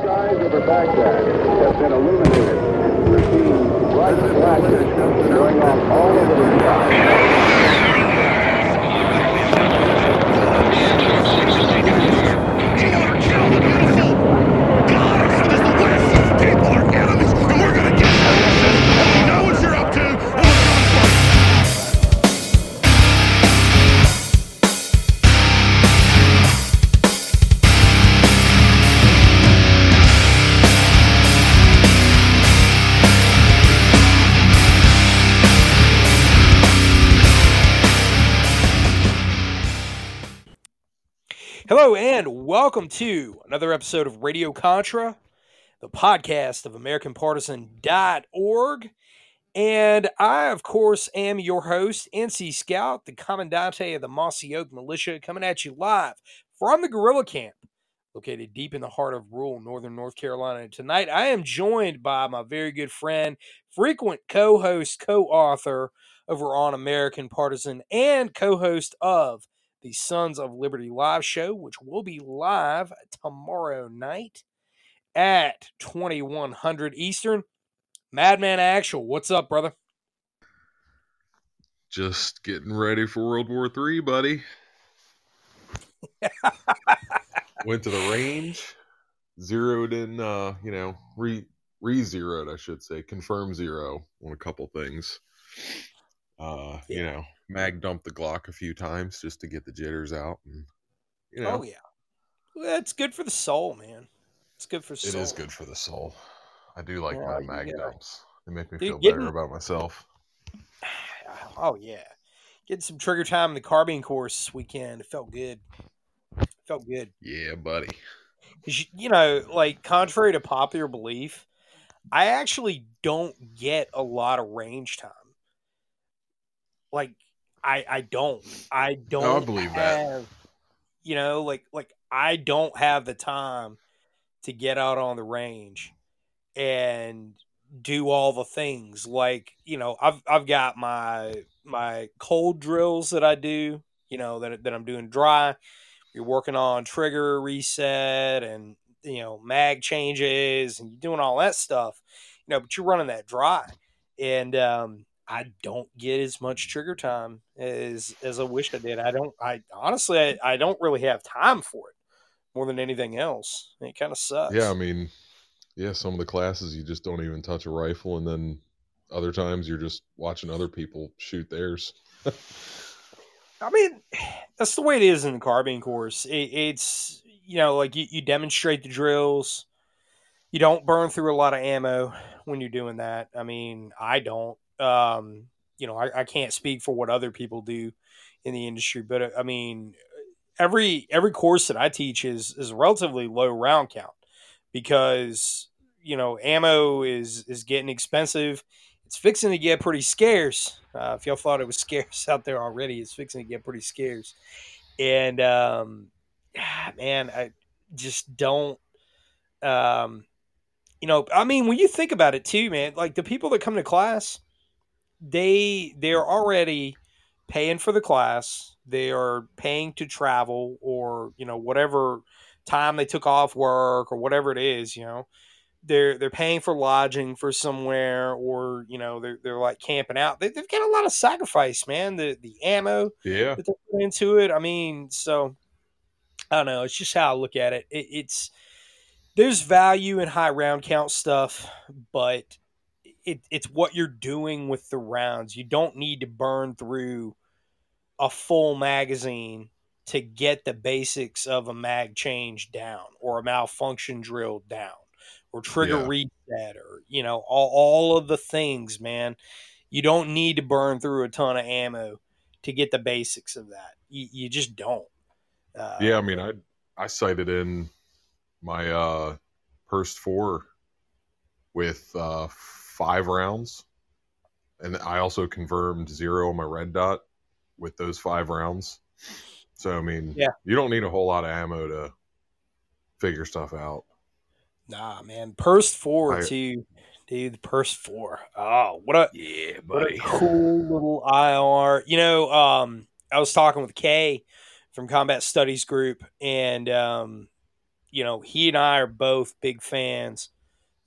skies over Baghdad have been illuminated. We're seeing bright flashes going off all over the sky. Welcome to another episode of Radio Contra, the podcast of AmericanPartisan.org. And I, of course, am your host, NC Scout, the Commandante of the Mossy Oak Militia, coming at you live from the Guerrilla Camp, located deep in the heart of rural northern North Carolina. Tonight I am joined by my very good friend, frequent co host, co author over on American Partisan, and co host of the Sons of Liberty live show, which will be live tomorrow night at 2100 Eastern. Madman Actual, what's up, brother? Just getting ready for World War Three, buddy. Went to the range, zeroed in, uh, you know, re re zeroed, I should say, confirm zero on a couple things. Uh, you know, mag dumped the Glock a few times just to get the jitters out, and you oh, know, Oh, yeah. Well, That's good for the soul, man. It's good for it soul. is good for the soul. I do like Yeah, my mag know. dumps. They make me Dude, feel getting- better about myself. Oh, yeah. Getting some trigger time in the carbine course this weekend. It felt good. felt good. Yeah, buddy. you know, like contrary to popular belief, I actually don't get a lot of range time. Like I I don't. I don't believe that. have, You know, like like I don't have the time to get out on the range and do all the things like, you know, I've I've got my my cold drills that I do, you know, that that I'm doing dry you're working on trigger reset and you know mag changes and you're doing all that stuff you know but you're running that dry and um, i don't get as much trigger time as as i wish i did i don't i honestly i, I don't really have time for it more than anything else it kind of sucks Yeah, I mean, yeah, some of the classes you just don't even touch a rifle, and then other times you're just watching other people shoot theirs. I mean, that's the way it is in the carbine course. It, it's you know, like you, you demonstrate the drills. You don't burn through a lot of ammo when you're doing that. I mean, I don't. Um, you know, I, I can't speak for what other people do in the industry, but uh, I mean, every every course that I teach is is a relatively low round count because you know ammo is is getting expensive. It's fixing to get pretty scarce. Uh, if y'all thought it was scarce out there already, it's fixing to get pretty scarce. And um, ah, man, I just don't. Um, you know, I mean, when you think about it too, man, like the people that come to class, they they're already paying for the class. They are paying to travel or you know whatever time they took off work or whatever it is. You know, they're they're paying for lodging for somewhere or you know they're they're like camping out. They, they've got a lot of sacrifice, man. The the ammo Yeah, that they put into it. I mean, so I don't know. It's just how I look at it. it it's there's value in high round count stuff, but it, it's what you're doing with the rounds. You don't need to burn through a full magazine to get the basics of a mag change down or a malfunction drill down or trigger Yeah. reset or you know all, all of the things man you don't need to burn through a ton of ammo to get the basics of that you, you just don't uh, yeah. I mean, I I cited in my uh Perst four with uh five rounds, and I also confirmed zero on my red dot with those five rounds. So I mean, Yeah. you don't need a whole lot of ammo to figure stuff out. nah man Perst four I- too dude Perst four oh what a Yeah, What a cool little IR. You know, um, I was talking with Kay from Combat Studies Group, and um, you know, he and I are both big fans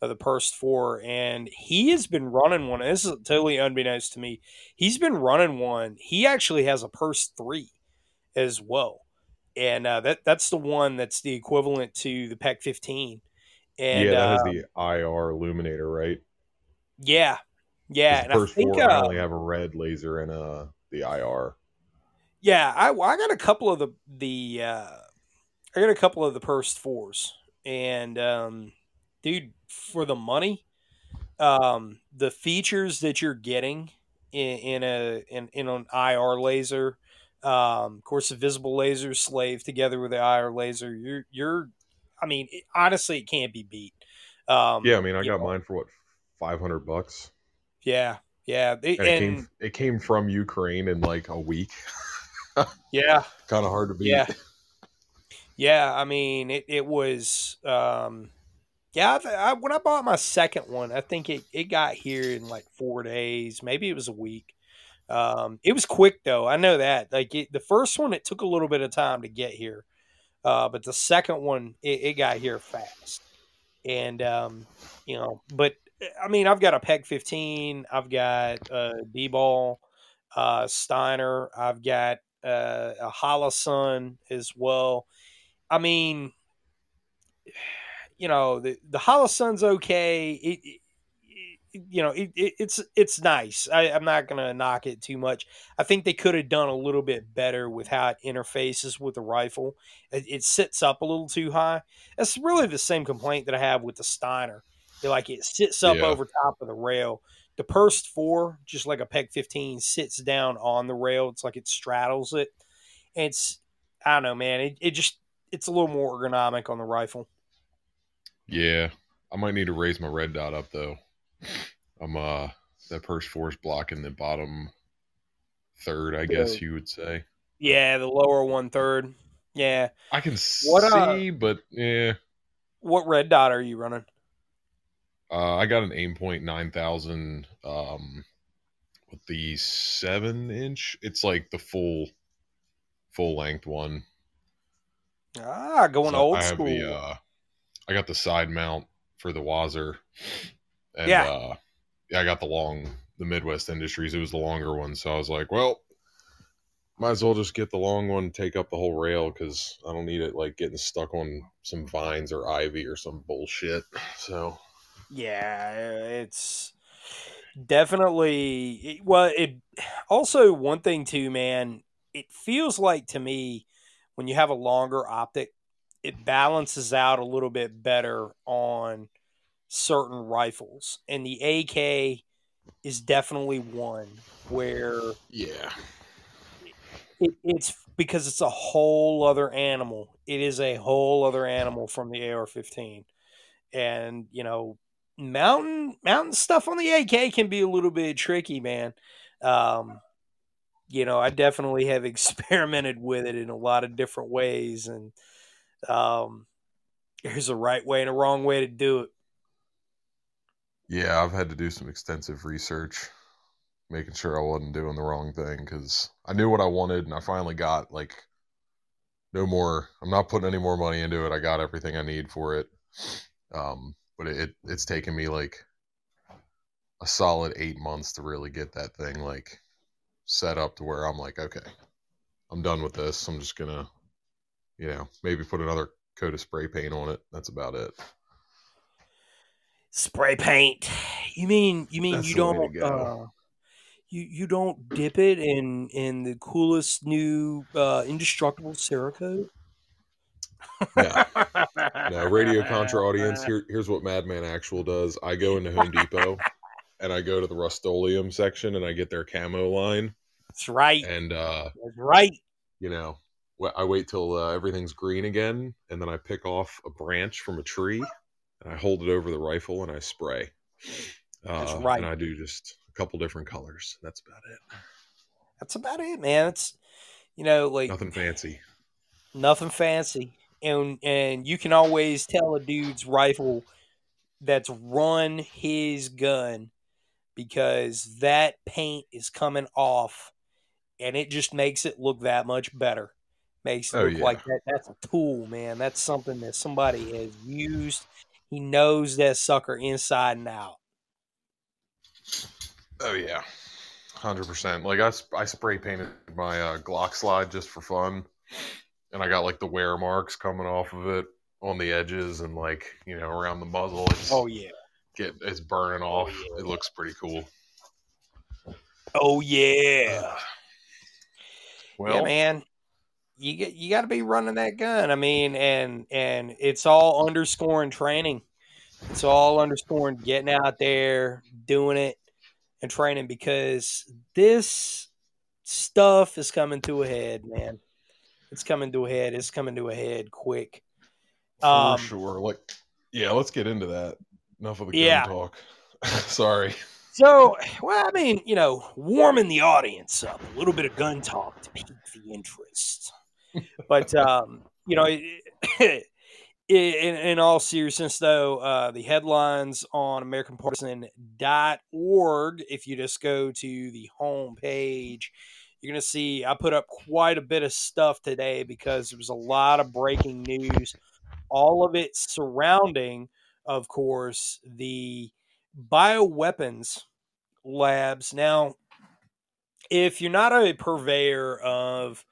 of the Perst Four, and he has been running one. This is totally unbeknownst to me. He's been running one. He actually has a Perst Three as well, and uh, that that's the one that's the equivalent to the PEQ 15. And, yeah, that uh, is the IR illuminator, right? yeah, yeah. And I first think four uh, only have a red laser and uh the IR. Yeah, I I got a couple of the the uh, I got a couple of the Perst fours, and um, dude, for the money, um, the features that you're getting in, in a in, in an IR laser, um, of course, the visible laser slave together with the IR laser, you're you're, I mean, it, honestly, it can't be beat. Um, Yeah, I mean, I got know, mine for what five hundred bucks, Yeah, yeah, It- and it and came it came from Ukraine in like a week. yeah, kind of hard to beat. Yeah. Yeah, I mean, it, it was, um, yeah, I, I, when I bought my second one, I think it, it got here in like four days, maybe it was a week. Um, it was quick though. I know that. Like it, the first one, it took a little bit of time to get here, uh, but the second one, it, it got here fast. And um, you know, but I mean, I've got a PEQ 15, I've got a DBAL, uh, Steiner, I've got uh, a Holosun as well. I mean, you know, the the Holosun's okay. It, it, you know, it, it, it's it's nice. I, I'm not gonna knock it too much. I think they could have done a little bit better with how it interfaces with the rifle. It, it sits up a little too high. That's really the same complaint that I have with the Steiner. They're like it sits up Yeah. over top of the rail. The Perst Four, just like a PEQ 15, sits down on the rail. It's like it straddles it. And it's I don't know, man. It, it just it's a little more ergonomic on the rifle. Yeah, I might need to raise my red dot up though. I'm uh that Perst Force blocking the bottom third, I guess you would say. Yeah, the lower one third. Yeah. I can What, uh, see, but yeah. What red dot are you running? Uh, I got an Aimpoint nine thousand um with the seven inch. It's like the full full length one. Ah, going So old school. the uh I got the side mount for the Wazer. And Yeah. uh yeah, I got the long the Midwest Industries. It was the longer one, so I was like, well, might as well just get the long one, take up the whole rail because I don't need it like getting stuck on some vines or ivy or some bullshit. So Yeah, it's definitely well. It also one thing too, man. It feels like to me when you have a longer optic, it balances out a little bit better on certain rifles, and the AK is definitely one where yeah, it, it's because it's a whole other animal. It is a whole other animal from the AR-15, and you know, mountain mountain stuff on the AK can be a little bit tricky, man. Um, you know, I definitely have experimented with it in a lot of different ways, and um, there's a right way and a wrong way to do it. yeah, I've had to do some extensive research, making sure I wasn't doing the wrong thing because I knew what I wanted, and I finally got like no more. I'm not putting any more money into it. I got everything I need for it. Um, but it, it's taken me like a solid eight months to really get that thing like set up to where I'm like, okay, I'm done with this. I'm just gonna, you know, maybe put another coat of spray paint on it. That's about it. Spray paint. You mean you mean That's you the way to don't uh, you you don't dip it in in the coolest new uh, indestructible Cerakote? No. Now, Radio Contra audience, here, here's what Madman Actual does. I go into Home Depot and I go to the Rust-Oleum section and I get their camo line. That's right. And, uh, That's right. you know, I wait till uh, everything's green again and then I pick off a branch from a tree and I hold it over the rifle and I spray. Uh, right. And I do just a couple different colors. That's about it. That's about it, man. It's you know like Nothing fancy. nothing fancy, and and you can always tell a dude's rifle that's run his gun because that paint is coming off, and it just makes it look that much better. Makes Oh, look yeah. like that. That's a tool, man. That's something that somebody has used. He knows that sucker inside and out. Oh yeah, hundred percent. Like I, I spray painted my uh, Glock slide just for fun, and I got like the wear marks coming off of it on the edges and like you know around the muzzle. It's Oh yeah. get it's burning off. It looks pretty cool. Oh yeah. Well, yeah, man. You get you got to be running that gun. I mean, and and it's all underscoring training. It's all underscoring getting out there, doing it, and training because this stuff is coming to a head, man. It's coming to a head. It's coming to a head quick. for um, sure. Like, yeah, let's get into that. Enough of the gun Yeah. talk. Sorry. So, well, I mean, you know, warming the audience up, a little bit of gun talk to pique the interest. But, um, you know, in, in all seriousness, though, uh, the headlines on AmericanPartisan.org, if you just go to the home page, you're going to see I put up quite a bit of stuff today because there was a lot of breaking news, all of it surrounding, of course, the bioweapons labs. Now, if you're not a purveyor of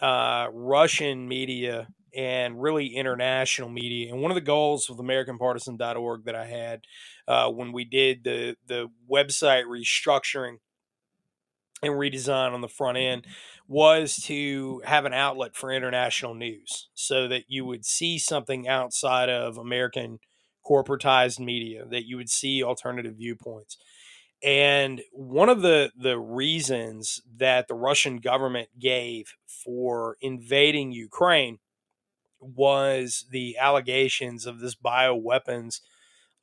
uh, Russian media and really international media, and one of the goals of AmericanPartisan.org that I had uh, when we did the the website restructuring and redesign on the front end was to have an outlet for international news so that you would see something outside of American corporatized media, that you would see alternative viewpoints. And one of the, the reasons that the Russian government gave for invading Ukraine was the allegations of this bioweapons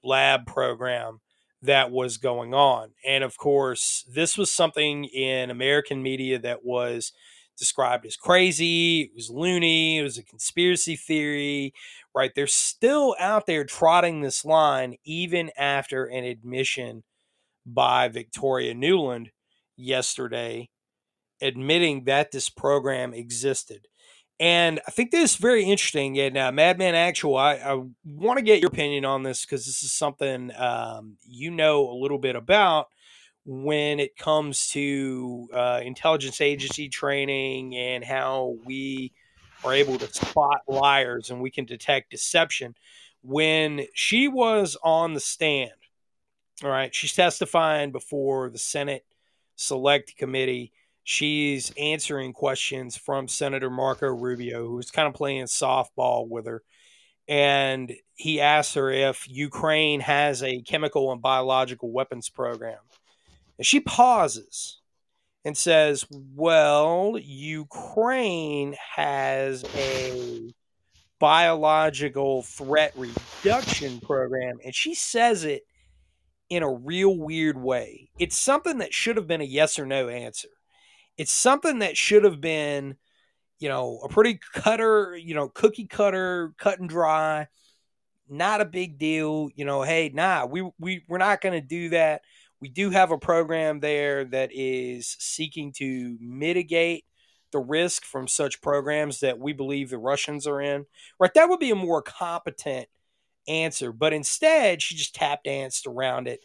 lab program that was going on. And of course, this was something in American media that was described as crazy, it was loony, it was a conspiracy theory, right? They're still out there trotting this line even after an admission by Victoria Nuland yesterday admitting that this program existed. And I think this is very interesting. And uh, Madman Actual, I, I want to get your opinion on this because this is something um, you know a little bit about when it comes to uh, intelligence agency training and how we are able to spot liars and we can detect deception. When she was on the stand, all right, she's testifying before the Senate Select Committee she's answering questions from Senator Marco Rubio, who's kind of playing softball with her. And he asks her if Ukraine has a chemical and biological weapons program. And she pauses and says, Well, Ukraine has a biological threat reduction program. And she says it in a real weird way. It's something that should have been a yes or no answer it's something that should have been, you know, a pretty cutter, you know, cookie cutter, cut and dry, not a big deal. You know, hey, nah, we we we're not going to do that. We do have a program there that is seeking to mitigate the risk from such programs that we believe the Russians are in. Right, that would be a more competent answer. But instead, she just tap danced around it.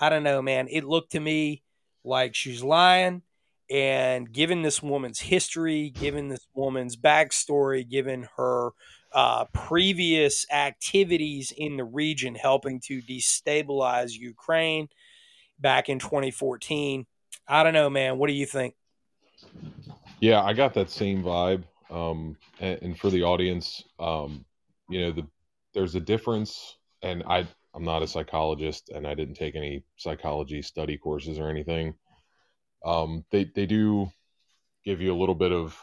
I don't know, man. It looked to me like she's lying and given this woman's history, given this woman's backstory, given her uh, previous activities in the region helping to destabilize Ukraine back in 2014, I don't know, man. What do you think? Yeah, I got that same vibe. Um, and, and for the audience, um, you know, the there's a difference, and I I'm not a psychologist, and I didn't take any psychology study courses or anything. Um, they they do give you a little bit of,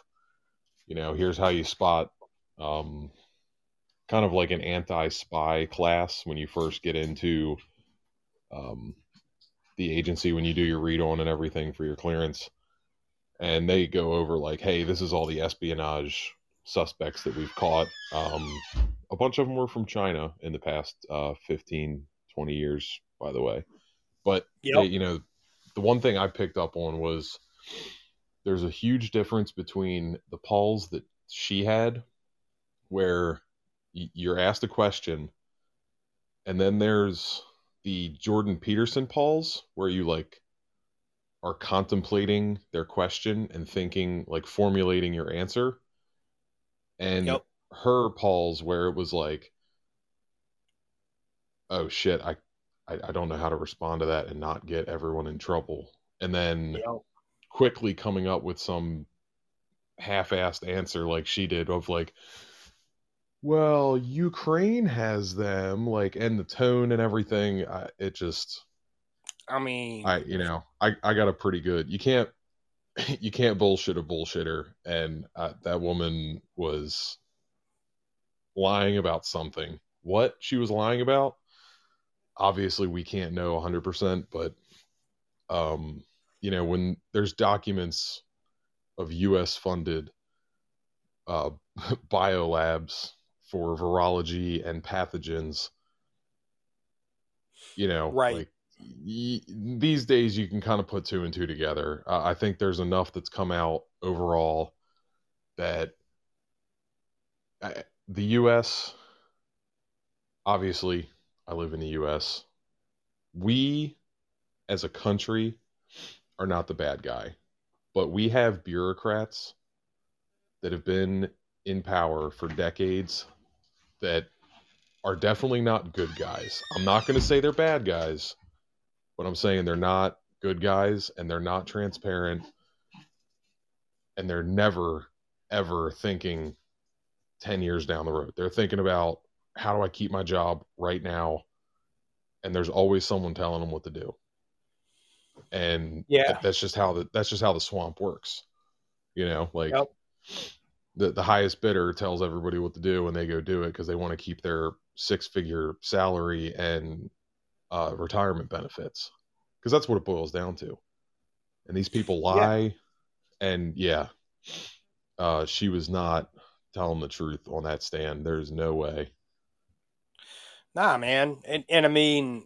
you know, here's how you spot, um, kind of like an anti-spy class when you first get into, um, the agency when you do your read on and everything for your clearance. And they go over like hey this is all the espionage suspects that we've caught. Um, a bunch of them were from china in the past uh, 15 20 years by the way. But Yep. they, you know the one thing i picked up on was there's a huge difference between the pause that she had where you're asked a question and then there's the Jordan Peterson pause where you like are contemplating their question and thinking like formulating your answer and Yep. her pause where it was like oh shit I, I i don't know how to respond to that and not get everyone in trouble. And then quickly coming up with some half-assed answer like she did of like well ukraine has them like and the tone and everything I, it just I mean, i you know i i got a pretty good you can't you can't bullshit a bullshitter. And uh, that woman was lying about something. What she was lying about obviously we can't know 100% but um you know when there's documents of us funded uh biolabs for virology and pathogens you know Right. like y- these days you can kind of put two and two together uh, i think there's enough that's come out overall that I, the us obviously i live in the us we as a country are not the bad guy but we have bureaucrats that have been in power for decades that are definitely not good guys. I'm not going to say they're bad guys, but I'm saying they're not good guys and they're not transparent and they're never ever thinking 10 years down the road. They're thinking about how do I keep my job right now? And there's always someone telling them what to do. And Yeah. that's just how the that's just how the swamp works. You know, like Yep. the the highest bidder tells everybody what to do and they go do it because they want to keep their six figure salary and uh, retirement benefits because that's what it boils down to and these people lie and yeah uh, she was not telling the truth on that stand there's no way Nah, man, and and I mean,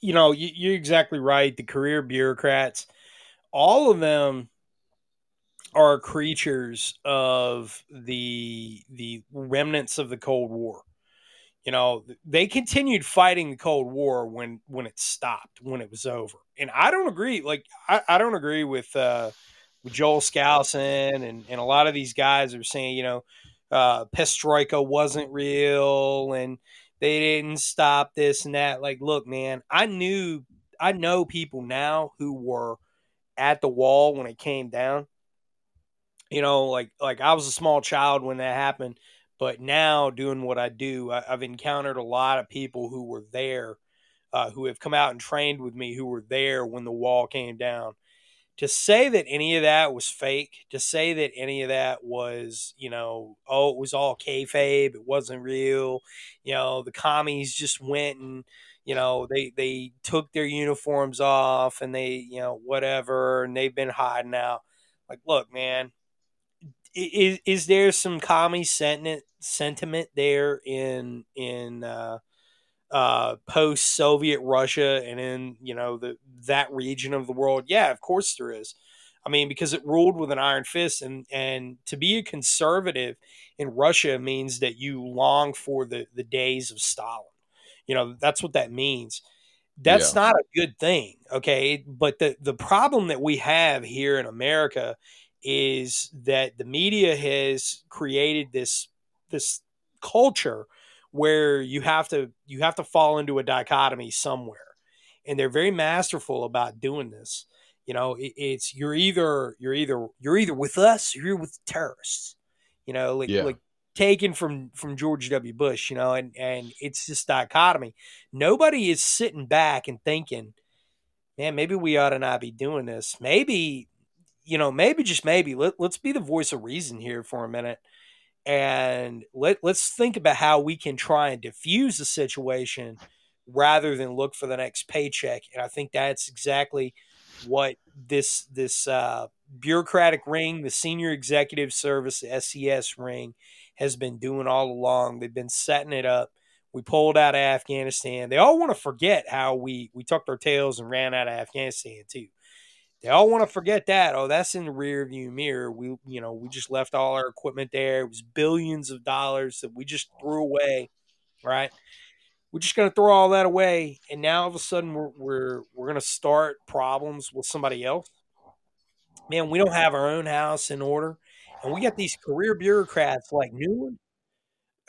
you know, you, you're exactly right. The career bureaucrats, all of them are creatures of the the remnants of the Cold War. You know, they continued fighting the Cold War when when it stopped, when it was over. And I don't agree. Like, I, I don't agree with uh, with Joel Skousen and and a lot of these guys are saying, you know, uh, Perestroika wasn't real and they didn't stop this and that. Like, look, man, I knew, I know people now who were at the wall when it came down. You know, like, like I was a small child when that happened, but now doing what I do, I, I've encountered a lot of people who were there, uh, who have come out and trained with me, who were there when the wall came down to say that any of that was fake, to say that any of that was, you know, oh, it was all kayfabe, it wasn't real, you know, the commies just went and, you know, they they took their uniforms off and they, you know, whatever, and they've been hiding out. Like, look, man, is is there some commie sentiment sentiment there in in uh, uh, post Soviet Russia and in you know the that region of the world? Yeah, of course there is. I mean, because it ruled with an iron fist, and and to be a conservative in Russia means that you long for the the days of Stalin. You know, that's what that means. That's Yeah. not a good thing, okay? But the the problem that we have here in America is that the media has created this this culture where you have to you have to fall into a dichotomy somewhere. And they're very masterful about doing this. You know it, it's you're either you're either you're either with us or you're with terrorists. You know like Yeah. like taken from from George W. Bush you know and and it's this dichotomy. Nobody is sitting back and thinking man maybe we ought to not be doing this. Maybe you know maybe just maybe let, let's be the voice of reason here for a minute and let, let's think about how we can try and diffuse the situation rather than look for the next paycheck. And i think that's exactly what this this uh, bureaucratic ring the senior executive service scs ring has been doing all along. They've been setting it up. We pulled out of afghanistan. They all want to forget how we we tucked our tails and ran out of afghanistan too They all want to forget that. Oh, that's in the rear view mirror. We, you know, we just left all our equipment there. It was billions of dollars that we just threw away, right? We're just going to throw all that away, and now all of a sudden we're we're we're going to start problems with somebody else. Man, we don't have our own house in order, and we got these career bureaucrats like Nuland.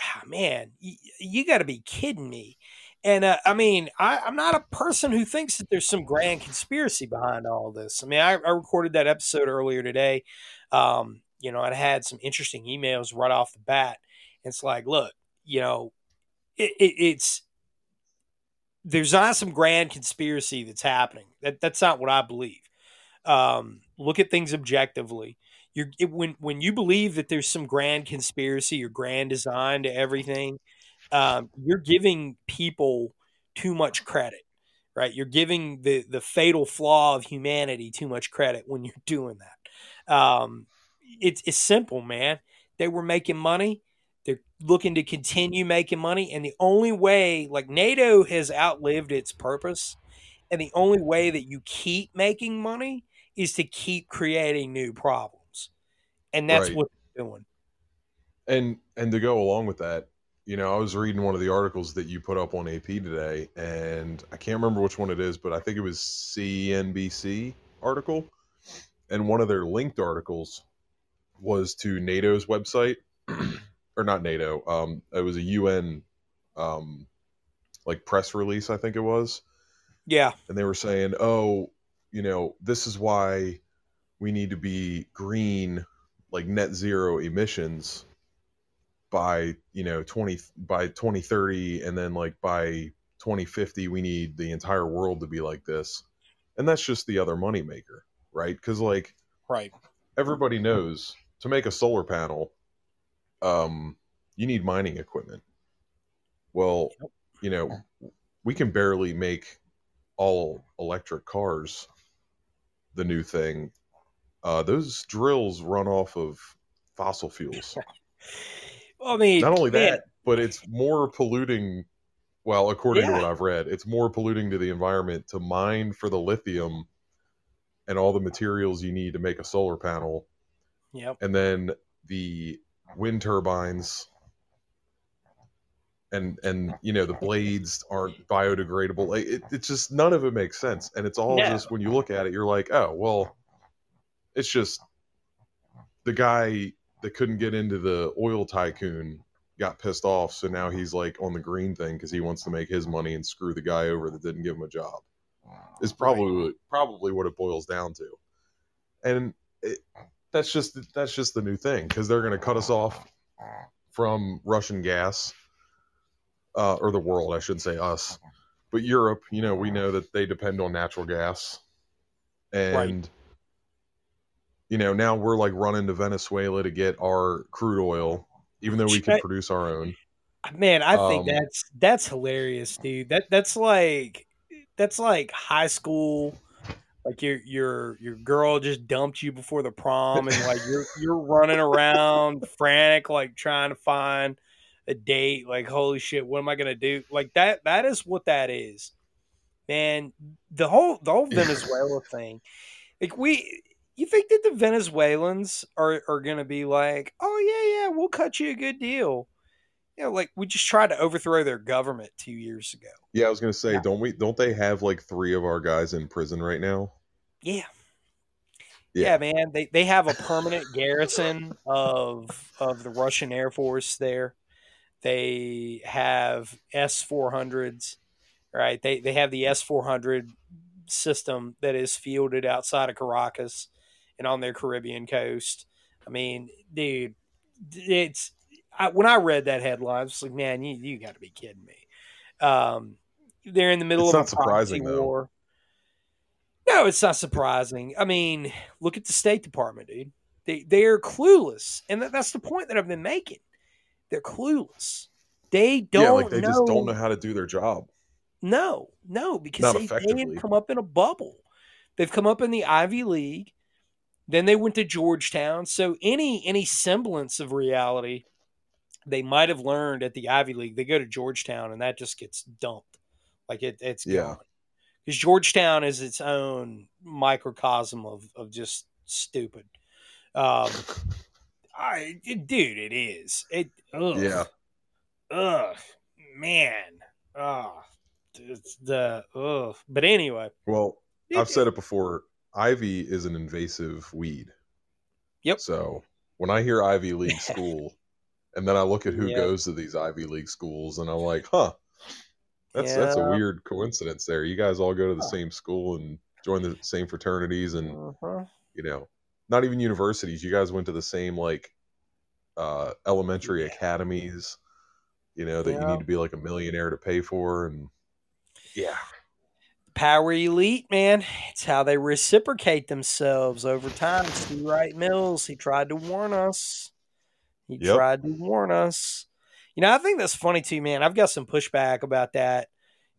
Ah, man, you, you got to be kidding me. And uh, I mean, I, am not a person who thinks that there's some grand conspiracy behind all this. I mean, I, I recorded that episode earlier today. Um, you know, I had some interesting emails right off the bat. It's like, look, you know, it, it, it's there's not some grand conspiracy that's happening. That that's not what I believe. Um, look at things objectively. You're it, when when you believe that there's some grand conspiracy or grand design to everything um, you're giving people too much credit, right? You're giving the the fatal flaw of humanity too much credit when you're doing that. Um, it's it's simple, man. They were making money. They're looking to continue making money, and the only way, like NATO, has outlived its purpose, and the only way that you keep making money is to keep creating new problems, and that's right. what they're doing. And and to go along with that, you know, I was reading one of the articles that you put up on AP today, and I can't remember which one it is, but I think it was CNBC article, and one of their linked articles was to NATO's website, or not NATO. Um, it was a UN, um, like press release, I think it was. Yeah, and they were saying, oh, you know, this is why we need to be green, like net zero emissions by you know 20 by 2030 and then like by 2050 we need the entire world to be like this. And that's just the other moneymaker right? Because like right. everybody knows to make a solar panel um you need mining equipment. Well yep. you know we can barely make all electric cars the new thing. Uh those drills run off of fossil fuels I mean, not only that, but it's more polluting. Well, according yeah. to what I've read, it's more polluting to the environment to mine for the lithium and all the materials you need to make a solar panel. Yep. And then the wind turbines and and you know the blades aren't biodegradable it, it's just none of it makes sense and it's all no. just when you look at it you're like oh well it's just the guy that couldn't get into the oil tycoon got pissed off, so now he's like on the green thing because he wants to make his money and screw the guy over that didn't give him a job. Is probably right. probably what it boils down to, and it, that's just that's just the new thing because they're going to cut us off from Russian gas, uh, or the world, I shouldn't say us, but Europe. You know, we know that they depend on natural gas, and right you know, now we're like running to Venezuela to get our crude oil, even though we can produce our own. Man, I think um, that's that's hilarious, dude. That that's like that's like high school. Like your your your girl just dumped you before the prom, and like you're you're running around frantic, like trying to find a date. Like holy shit, what am I gonna do? Like that that is what that is, man. The whole the whole Venezuela thing. Like we you think that the Venezuelans are, are going to be like, oh, yeah, yeah, we'll cut you a good deal? You know, like we just tried to overthrow their government two years ago. Yeah, I was going to say, yeah. don't we? Don't they have like three of our guys in prison right now? Yeah. Yeah, yeah man. They they have a permanent garrison of of the Russian Air Force there. They have S four hundreds, right? They they have the S four hundred system that is fielded outside of Caracas and on their Caribbean coast. I mean, dude, it's I, when I read that headline, I was like, man, you you got to be kidding me. Um, they're in the middle it's of a proxy war. No, it's not surprising. I mean, look at the State Department, dude. They they are clueless, and that, that's the point that I've been making. They're clueless. They don't. Yeah, like they know, just don't know how to do their job. No, no, because they, they have come up in a bubble. They've come up in the Ivy League. Then they went to Georgetown. So any any semblance of reality they might have learned at the Ivy League, they go to Georgetown and that just gets dumped. Like it, it's yeah. gone. because Georgetown is its own microcosm of of just stupid. Um, I dude, it is. It ugh, Yeah. ugh, man, ugh, it's the ugh. But anyway, Well, I've said it before. Ivy is an invasive weed. Yep. So when I hear Ivy League school, and then I look at who Yeah. goes to these Ivy League schools, and I'm like, huh, that's that's a weird coincidence there. You guys all go to the Huh. same school and join the same fraternities, and Uh-huh. you know, not even universities. You guys went to the same like uh, elementary Yeah. academies. You know that you need to be like a millionaire to pay for, and yeah, Power Elite, man. It's how they reciprocate themselves over time. C. Wright Mills, he tried to warn us. He Yep. tried to warn us. You know, I think that's funny too, man. I've got some pushback about that.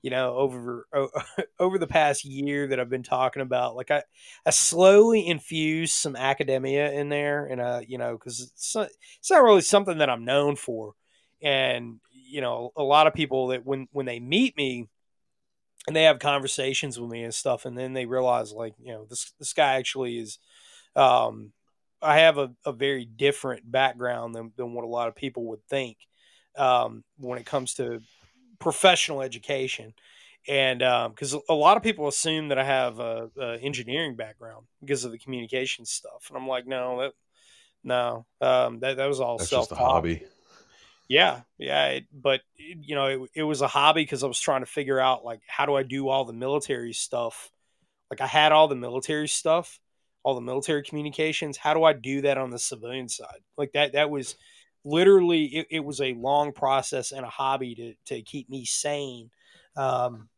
You know, over over the past year that I've been talking about, like I, I slowly infused some academia in there, and uh, you know, because it's it's not really something that I'm known for, and you know, a lot of people that when when they meet me, and they have conversations with me and stuff and then they realize like you know this this guy actually is um i have a, a very different background than, than what a lot of people would think um when it comes to professional education and because a lot of people assume that i have a, a engineering background because of the communication stuff and i'm like no that no um that, that was all that's self just a hobby. Yeah, yeah, it, but you know, it, it was a hobby because I was trying to figure out like how do I do all the military stuff. Like I had all the military stuff, all the military communications. How do I do that on the civilian side? Like that that was literally it, it was a long process and a hobby to to keep me sane. Um,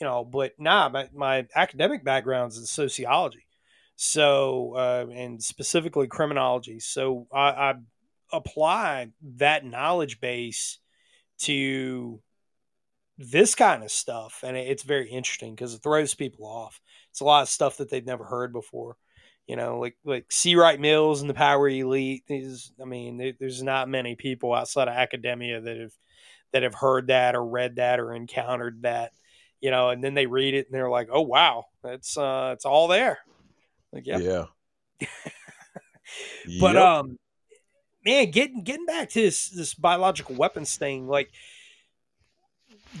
you know, but nah, my, my academic background is in sociology. So, uh, and specifically criminology. So I, I apply that knowledge base to this kind of stuff. And it's very interesting because it throws people off. It's a lot of stuff that they've never heard before. You know like like c. Wright mills and the power elite is i mean there, there's not many people outside of academia that have that have heard that or read that or encountered that you know and then they read it and they're like oh wow. It's uh it's all there. Like yeah. Yeah. but Yep. um man getting getting back to this this biological weapons thing like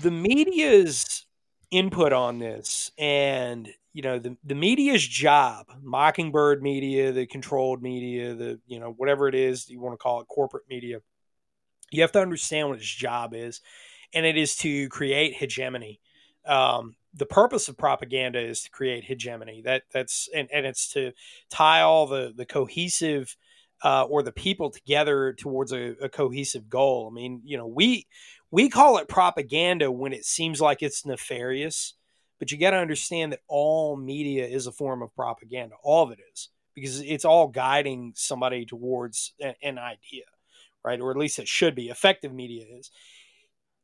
the media's input on this and you know the, the media's job mockingbird media the controlled media the you know whatever it is you want to call it corporate media you have to understand what its job is and it is to create hegemony. Um, the purpose of propaganda is to create hegemony. That that's and, and it's to tie all the the cohesive uh, or the people together towards a, a cohesive goal. I mean you know we we call it propaganda when it seems like it's nefarious but you got to understand that all media is a form of propaganda. All of it is because it's all guiding somebody towards a- an idea right? Or at least it should be. Effective media is.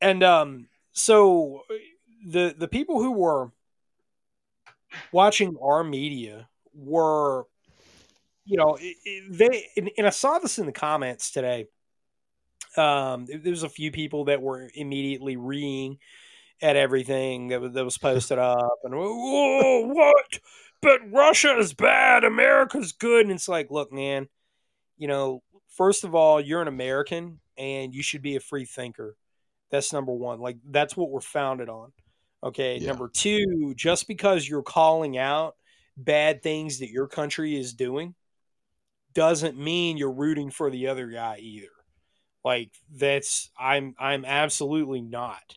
And um so the the people who were watching our media were you know it- it- they and, and i saw this in the comments today. Um there was a few people that were immediately reeing at everything that was, that was posted up and whoa what? But russia is bad. America's good. And it's like look man you know first of all you're an american and you should be a free thinker. That's number one. Like that's what we're founded on. Okay. Yeah. number two just because you're calling out bad things that your country is doing doesn't mean you're rooting for the other guy either. Like that's i'm i'm absolutely not.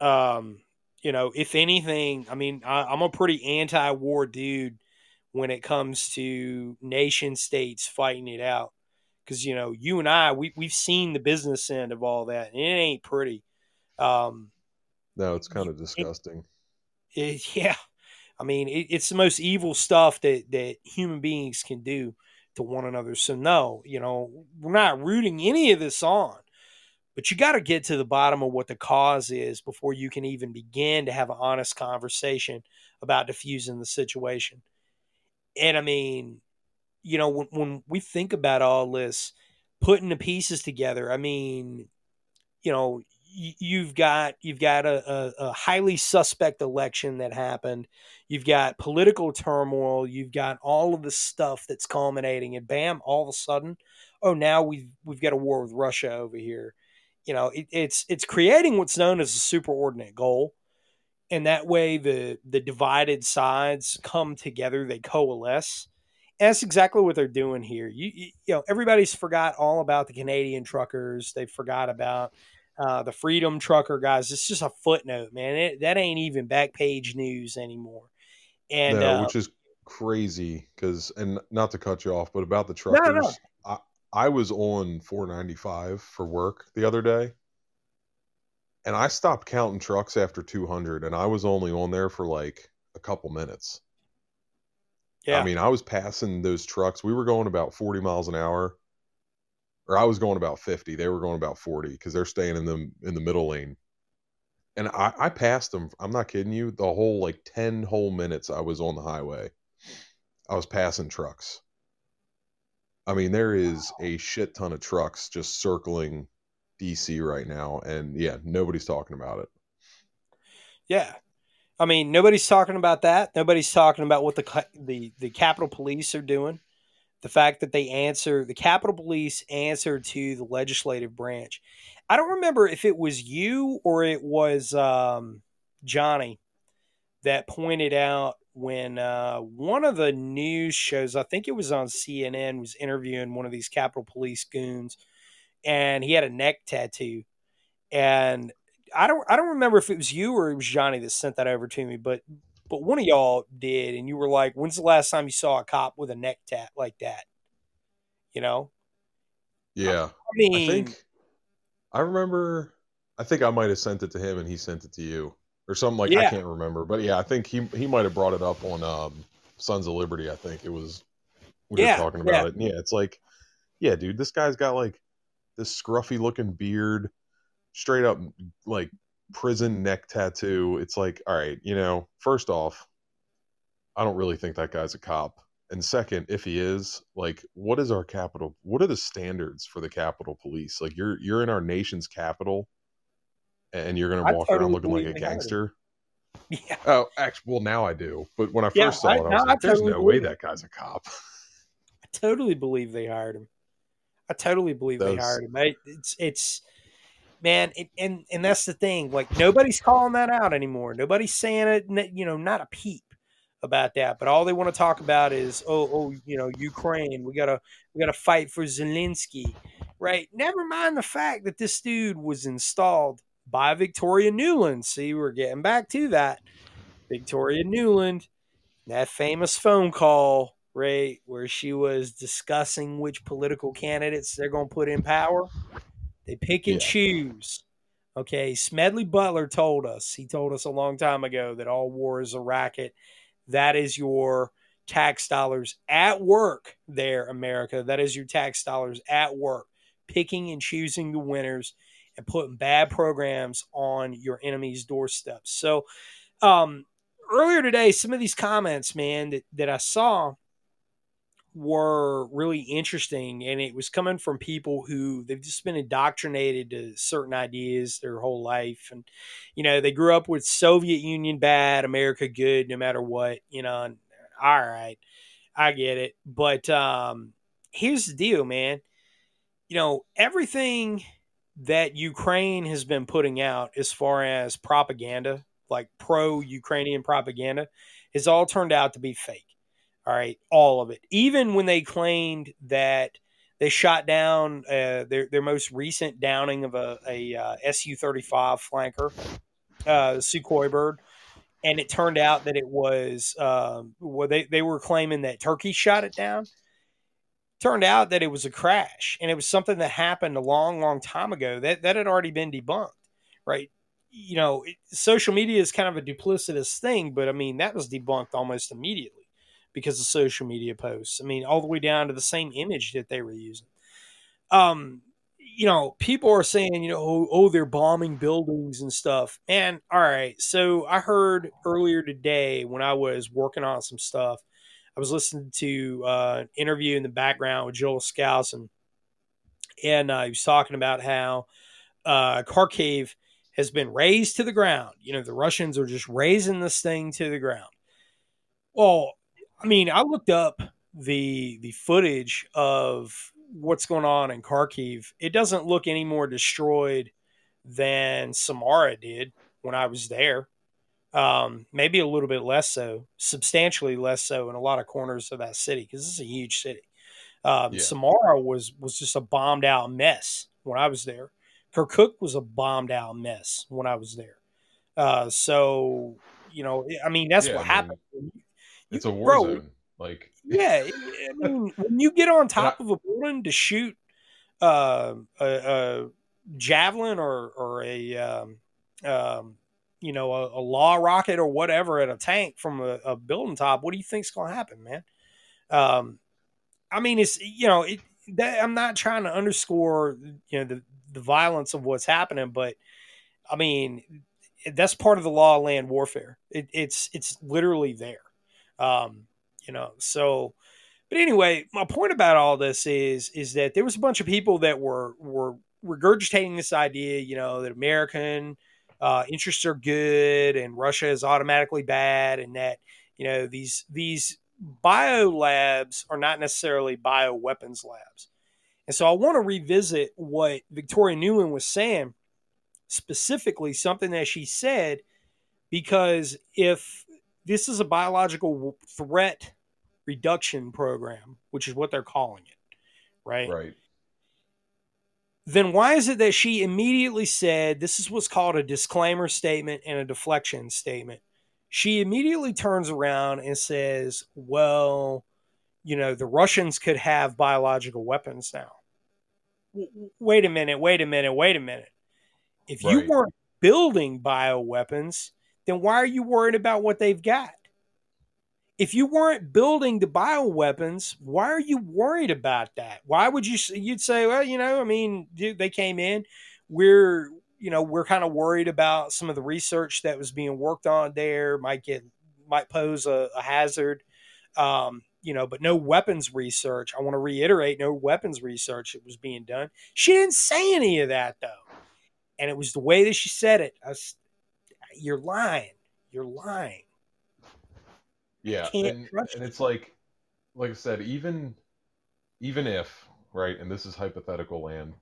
Um you know if anything i mean I, i'm a pretty anti-war dude when it comes to nation states fighting it out. Because you know you and i we, we've seen the business end of all that and it ain't pretty. Um no, it's kind of disgusting. it, yeah. I mean it, it's the most evil stuff that that human beings can do to one another. So no you know we're not rooting any of this on but you got to get to the bottom of what the cause is before you can even begin to have an honest conversation about diffusing the situation. And i mean you know when, when we think about all this putting the pieces together i mean you know you've got you've got a, a, a, highly suspect election that happened. You've got political turmoil. You've got all of the stuff that's culminating, and bam! All of a sudden, oh, now we've we've got a war with Russia over here. You know, it, it's it's creating what's known as a superordinate goal, and that way the the divided sides come together. They coalesce. And that's exactly what they're doing here. You, you, you know, everybody's forgot all about the Canadian truckers. They forgot about uh, the Freedom Trucker guys. It's just a footnote, man. It, that ain't even back page news anymore. And no, uh, which is crazy because, and not to cut you off, but about the truckers, no, no. I, I was on 495 for work the other day, and I stopped counting trucks after 200, and I was only on there for like a couple minutes. Yeah. I mean, I was passing those trucks. We were going about 40 miles an hour or I was going about 50. They were going about 40 because they're staying in the in the middle lane. And I, I passed them. I'm not kidding you. The whole like 10 whole minutes I was on the highway, I was passing trucks. I mean, there is a shit ton of trucks just circling DC right now, and yeah, nobody's talking about it. Yeah, I mean, nobody's talking about that. Nobody's talking about what the the the Capitol Police are doing the fact that they answer the Capitol Police answer to the legislative branch. I don't remember if it was you or it was um, Johnny that pointed out when uh, one of the news shows, I think it was on CNN, was interviewing one of these Capitol Police goons, and he had a neck tattoo, and I don't I don't remember if it was you or it was Johnny that sent that over to me, but but one of y'all did, and you were like, "When's the last time you saw a cop with a neck tat like that?" You know? Yeah. I mean, I think I remember. I think I might have sent it to him, and he sent it to you, or something like. Yeah. I can't remember, but yeah, I think he he might have brought it up on um, Sons of Liberty. I think it was. We yeah, were talking about yeah. it. And yeah, it's like, yeah, dude, this guy's got like this scruffy looking beard, straight up like prison neck tattoo. It's like, all right, you know, first off, I don't really think that guy's a cop. And second, if he is, like, what is our capital? What are the standards for the Capitol Police? Like, you're you're in our nation's capital, and you're gonna walk totally around looking like a gangster. Yeah. Oh, actually, well, now I do. But when I first yeah, saw it, I was no, like, "There's totally no way that guy's a cop." I totally believe they hired him. I totally believe Those... they hired him. I, it's it's man, it, and and that's the thing. Like nobody's calling that out anymore. Nobody's saying it. You know, not a peep about that. But all they want to talk about is, oh, oh, you know, Ukraine. We gotta we gotta fight for Zelensky, right? Never mind the fact that this dude was installed by Victoria Nuland See, we're getting back to that. Victoria Nuland that famous phone call, right, where she was discussing which political candidates they're going to put in power. They pick and yeah. choose. Okay, Smedley Butler told us, he told us a long time ago that all war is a racket. That is your tax dollars at work there, America. That is your tax dollars at work, picking and choosing the winners and putting bad programs on your enemy's doorsteps. So, um, earlier today, some of these comments, man, that, that I saw were really interesting and it was coming from people who they've just been indoctrinated to certain ideas their whole life and you know they grew up with soviet union bad america good no matter what you know all right i get it. But um here's the deal man. You know everything that ukraine has been putting out as far as propaganda like pro ukrainian propaganda has all turned out to be fake all right, all of it. Even when they claimed that they shot down uh, their their most recent downing of a, a uh, Su thirty five flanker, uh, Sukhoi bird, and it turned out that it was um, well they they were claiming that Turkey shot it down. Turned out that it was a crash, and it was something that happened a long, long time ago. That that had already been debunked, right? You know, it, social media is kind of a duplicitous thing, but I mean that was debunked almost immediately because of social media posts. I mean, all the way down to the same image that they were using. Um, you know, people are saying, you know, oh, oh, they're bombing buildings and stuff. And all right, so I heard earlier today when I was working on some stuff, I was listening to uh, an interview in the background with Joel Skousen, and uh, he was talking about how uh, Kharkiv has been razed to the ground. You know, the Russians are just raising this thing to the ground. Well, I mean, I looked up the the footage of what's going on in Kharkiv. It doesn't look any more destroyed than Samarra did when I was there. Um, maybe a little bit less so, substantially less so in a lot of corners of that city because it's a huge city. Um, Yeah. Samarra was was just a bombed out mess when I was there. Kirkuk was a bombed out mess when I was there. Uh, so you know, I mean, that's Yeah, what I happened. It's a war bro, zone. Like yeah, I mean, when you get on top of a building to shoot uh, a, a javelin or or a um, um, you know a, a law rocket or whatever at a tank from a, a building top, what do you think's going to happen, man? Um, I mean, it's you know, it, that, I'm not trying to underscore you know the the violence of what's happening, but I mean that's part of the law of land warfare. It, it's it's literally there. Um, you know, so but anyway, my point about all this is is that there was a bunch of people that were were regurgitating this idea, you know, that American uh, interests are good and Russia is automatically bad, and that you know these these bio labs are not necessarily bio weapons labs. And so I want to revisit what Victoria Nuland was saying, specifically something that she said, because if this is a biological threat reduction program, which is what they're calling it, right? right. Then why is it that she immediately said this is what's called a disclaimer statement and a deflection statement? She immediately turns around and says, well, you know, the Russians could have biological weapons now. W- wait a minute, wait a minute, wait a minute. If you weren't building bioweapons, then why are you worried about what they've got? If you weren't building the bioweapons, why are you worried about that? Why would you you'd say, well, you know, I mean, they came in, we're, you know, we're kind of worried about some of the research that was being worked on there might get might pose a, a hazard. Um, you know, but no weapons research. I want to reiterate, no weapons research that was being done. She didn't say any of that though, and it was the way that she said it. I was, you're lying. You're lying. Yeah, and, and it's like, like I said, even, even if right, and this is hypothetical land,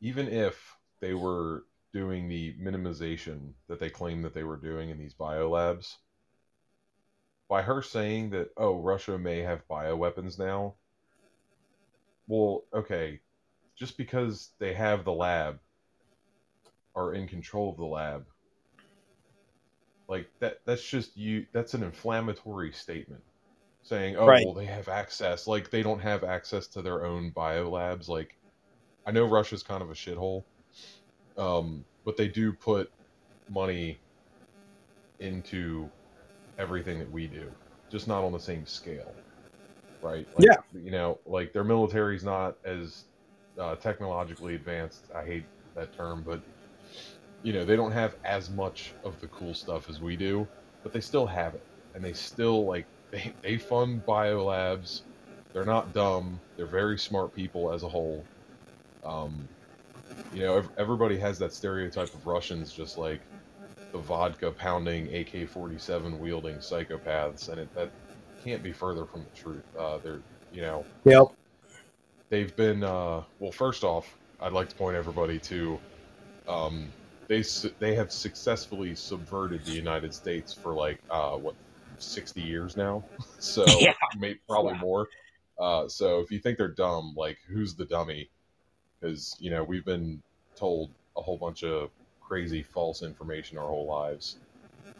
even if they were doing the minimization that they claim that they were doing in these biolabs, by her saying that, oh, Russia may have bioweapons now, well, okay, just because they have the lab, are in control of the lab, like that that's just you that's an inflammatory statement saying oh Right. well they have access like they don't have access to their own biolabs like i know russia's kind of a shithole um, but they do put money into everything that we do just not on the same scale right like, Yeah. you know like their military's not as uh, technologically advanced i hate that term but you know they don't have as much of the cool stuff as we do but they still have it. And they still like they, they fund biolabs. They're not dumb. They're very smart people as a whole. Um, you know ev- everybody has that stereotype of russians just like the vodka pounding ak-47 wielding psychopaths and it, that can't be further from the truth. Uh, they're you know Yep. they've been uh, well first off i'd like to point everybody to um, they they have successfully subverted the united states for like uh, what 60 years now so Yeah. may, probably Yeah. more uh, so if you think they're dumb like who's the dummy because you know we've been told a whole bunch of crazy false information our whole lives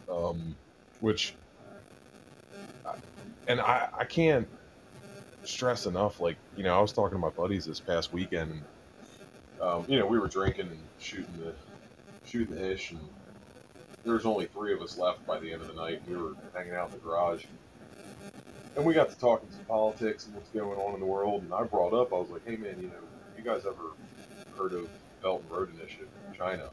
um, which and I, I can't stress enough like you know i was talking to my buddies this past weekend um, you know we were drinking and shooting the shooting the ish and there was only three of us left by the end of the night we were hanging out in the garage and we got to talking some politics and what's going on in the world and i brought up i was like hey man you know you guys ever heard of belt and road initiative in china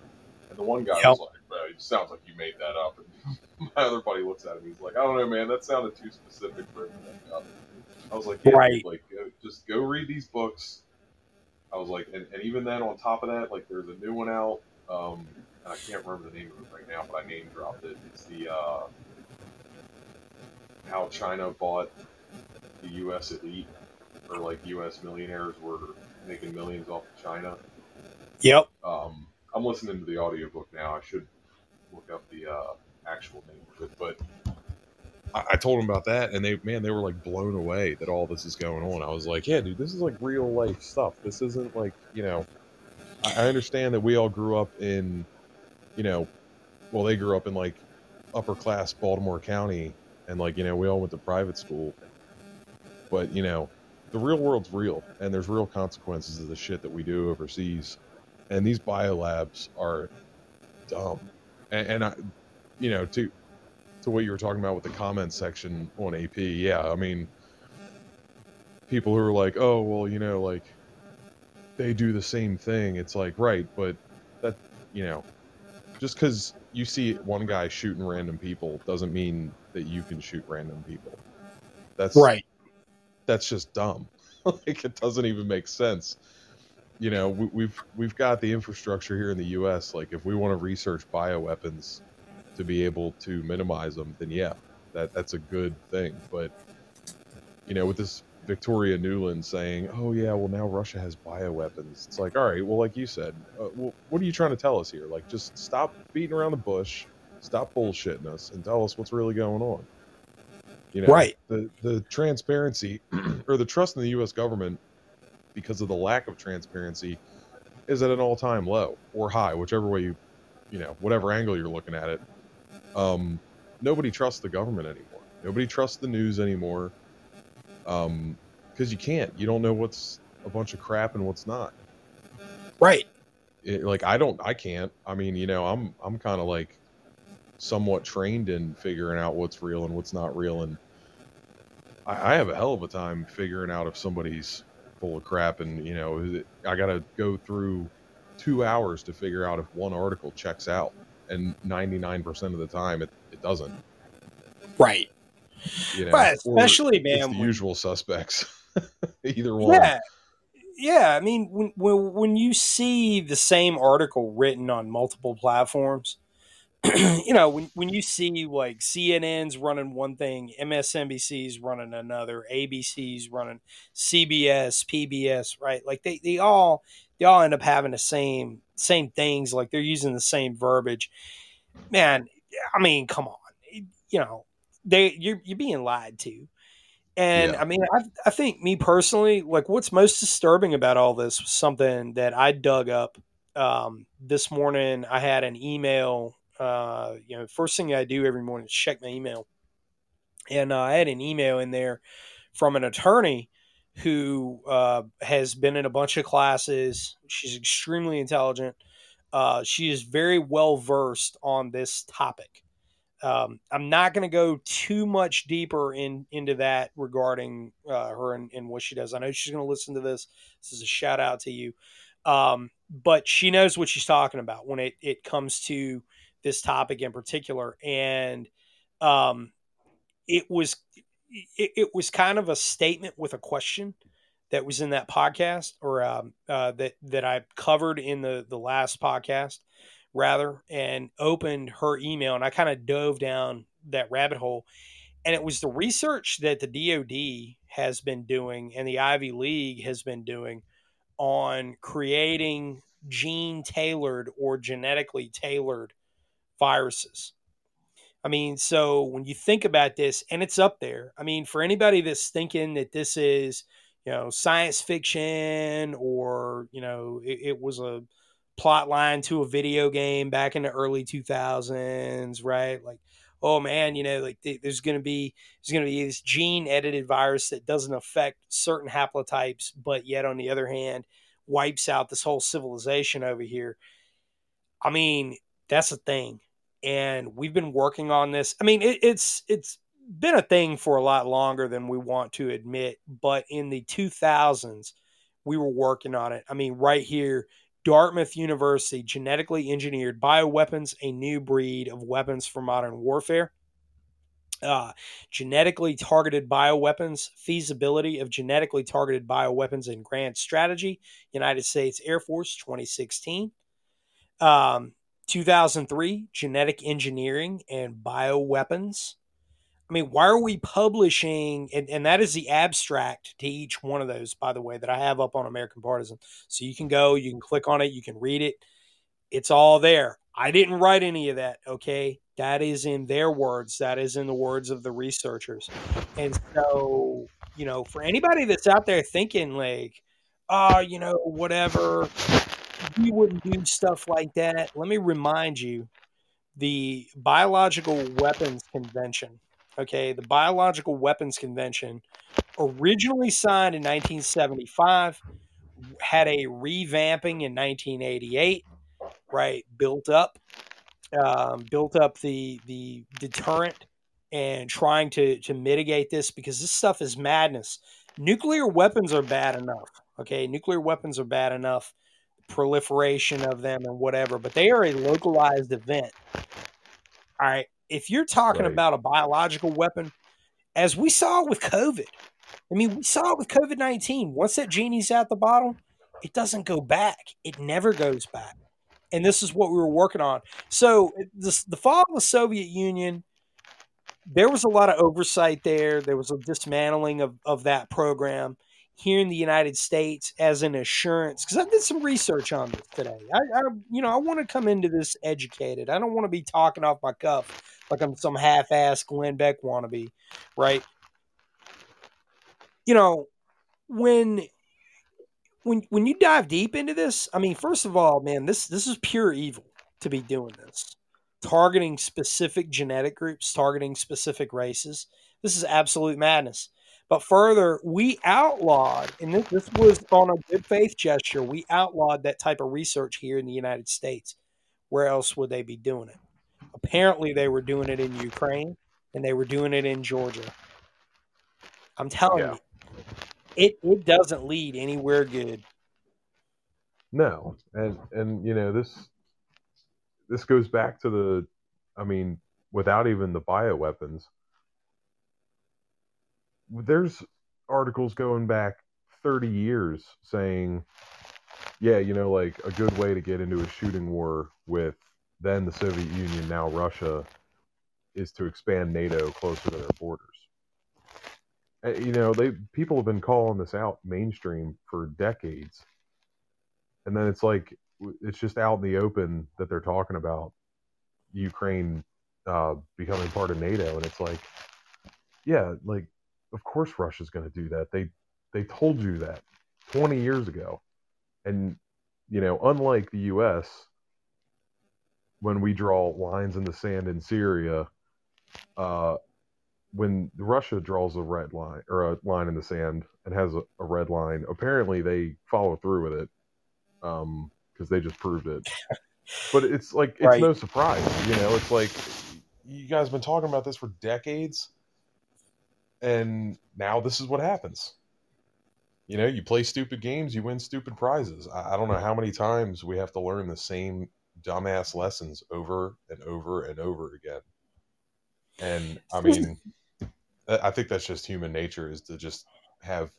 and the one guy Yep. was like well, it sounds like you made that up and my other buddy looks at him he's like i don't know man that sounded too specific for him to i was like yeah, Right. like go, just go read these books I was like, and, and even then, on top of that, like there's a new one out. Um, I can't remember the name of it right now, but I name dropped it. It's the uh, how China bought the U.S. elite, or like U.S. millionaires were making millions off of China. Yep. Um, I'm listening to the audiobook now. I should look up the uh, actual name of it, but I, I told them about that, and they man, they were like blown away that all this is going on. I was like, yeah, dude, this is like real life stuff. This isn't like you know. I, understand that we all grew up in, you know, well, they grew up in like upper class Baltimore County, and like you know, we all went to private school. But you know, the real world's real, and there's real consequences of the shit that we do overseas. And these biolabs are dumb. And, and I, you know, to to what you were talking about with the comments section on AP, yeah, I mean, people who are like, oh, well, you know, like they do the same thing. It's like, right, but that, you know, just because you see one guy shooting random people doesn't mean that you can shoot random people. That's Right. That's just dumb. like it doesn't even make sense. You know, we, we've we've got the infrastructure here in the U.S. Like, if we want to research bioweapons to be able to minimize them, then yeah, that that's a good thing. But you know, with this Victoria Nuland saying, "Oh yeah, well now Russia has bioweapons," it's like, all right, well, like you said, uh, well, what are you trying to tell us here? Like, just stop beating around the bush, stop bullshitting us, and tell us what's really going on. You know, Right. The the transparency or the trust in the U.S. government because of the lack of transparency is at an all-time low or high, whichever way you, you know, whatever angle you're looking at it. Um, nobody trusts the government anymore. Nobody trusts the news anymore. Um, because you can't. You don't know what's a bunch of crap and what's not. Right. It, like I don't. I can't. I mean, you know, I'm I'm kind of like somewhat trained in figuring out what's real and what's not real, and I, I have a hell of a time figuring out if somebody's full of crap. And you know, I got to go through two hours to figure out if one article checks out, and 99% of the time it, it doesn't. Right. You know, Right, especially, man, the when- usual suspects. Either one. Yeah. Yeah, I mean, when, when when you see the same article written on multiple platforms, you know, when when you see like CNN's running one thing, MSNBC's running another, ABC's running CBS, PBS, right? Like they they all they all end up having the same same things, like they're using the same verbiage. Man, I mean, come on, you know, they you're you're being lied to. And Yeah. I mean, I, I think me personally, like what's most disturbing about all this was something that I dug up um, this morning. I had an email. Uh, you know, first thing I do every morning is check my email, and uh, I had an email in there from an attorney who uh, has been in a bunch of classes. She's extremely intelligent. Uh, she is very well versed on this topic. Um, I'm not going to go too much deeper in into that regarding uh, her and, and what she does. I know she's going to listen to this. This is a shout out to you. Um, but she knows what she's talking about when it, it comes to this topic in particular. And um, it was it, it was kind of a statement with a question that was in that podcast or um, uh, that that I covered in the the last podcast rather and opened her email and I kind of dove down that rabbit hole and it was the research that the DoD has been doing and the Ivy League has been doing on creating gene tailored or genetically tailored viruses. I mean, so when you think about this, and it's up there, I mean, for anybody that's thinking that this is, you know, science fiction or, you know, it, it was a plot line to a video game back in the early 2000s, right? Like, oh man, you know, like th- there's going to be there's going to be this gene edited virus that doesn't affect certain haplotypes, but yet on the other hand, wipes out this whole civilization over here. I mean, that's a thing, and we've been working on this. I mean, it, it's it's been a thing for a lot longer than we want to admit, but in the 2000s, we were working on it. I mean, right here, Dartmouth University genetically engineered bioweapons, a new breed of weapons for modern warfare. uh, genetically targeted bioweapons, feasibility of genetically targeted bioweapons and grand strategy, United States Air Force 2016. Um, 2003, genetic engineering and bioweapons. I mean, why are we publishing? And, and that is the abstract to each one of those, by the way, that I have up on American Partisan. So you can go, you can click on it, you can read it. It's all there. I didn't write any of that. Okay. That is in their words. That is in the words of the researchers. And so, you know, for anybody that's out there thinking like, oh, you know, whatever, we wouldn't do stuff like that. Let me remind you the Biological Weapons Convention Okay, the Biological Weapons Convention, originally signed in 1975, had a revamping in 1988. Right, built up, um, built up the the deterrent and trying to to mitigate this because this stuff is madness. Nuclear weapons are bad enough. Okay, nuclear weapons are bad enough, proliferation of them and whatever, but they are a localized event. All right, if you're talking right. about a biological weapon, as we saw with COVID, I mean, we saw it with COVID 19. Once that genie's out the bottle, it doesn't go back. It never goes back. And this is what we were working on. So, this, the fall of the Soviet Union, there was a lot of oversight there. There was a dismantling of, of that program here in the United States as an assurance because I did some research on this today. I, I you know, I want to come into this educated. I don't want to be talking off my cuff like I'm some half-ass Glenn Beck wannabe, right? You know, when when when you dive deep into this, I mean, first of all, man, this this is pure evil to be doing this, targeting specific genetic groups, targeting specific races. This is absolute madness. But further, we outlawed, and this, this was on a good faith gesture, we outlawed that type of research here in the United States. Where else would they be doing it? Apparently, they were doing it in Ukraine and they were doing it in Georgia. I'm telling yeah. you, it, it doesn't lead anywhere good. No, and and you know this this goes back to the, I mean, without even the bioweapons, there's articles going back 30 years saying, yeah, you know, like a good way to get into a shooting war with then the Soviet Union, now Russia, is to expand NATO closer to their borders. You know, they people have been calling this out mainstream for decades, and then it's like it's just out in the open that they're talking about Ukraine uh, becoming part of NATO, and it's like, yeah, like of course Russia's going to do that. They they told you that 20 years ago. And you know, unlike the US when we draw lines in the sand in Syria, uh, when Russia draws a red line or a line in the sand and has a, a red line, apparently they follow through with it because um, they just proved it. but it's like it's right. no surprise, you know. It's like you guys have been talking about this for decades and now this is what happens. You know, you play stupid games, you win stupid prizes. I, I don't know how many times we have to learn the same dumbass lessons over and over and over again. And I mean, I think that's just human nature is to just have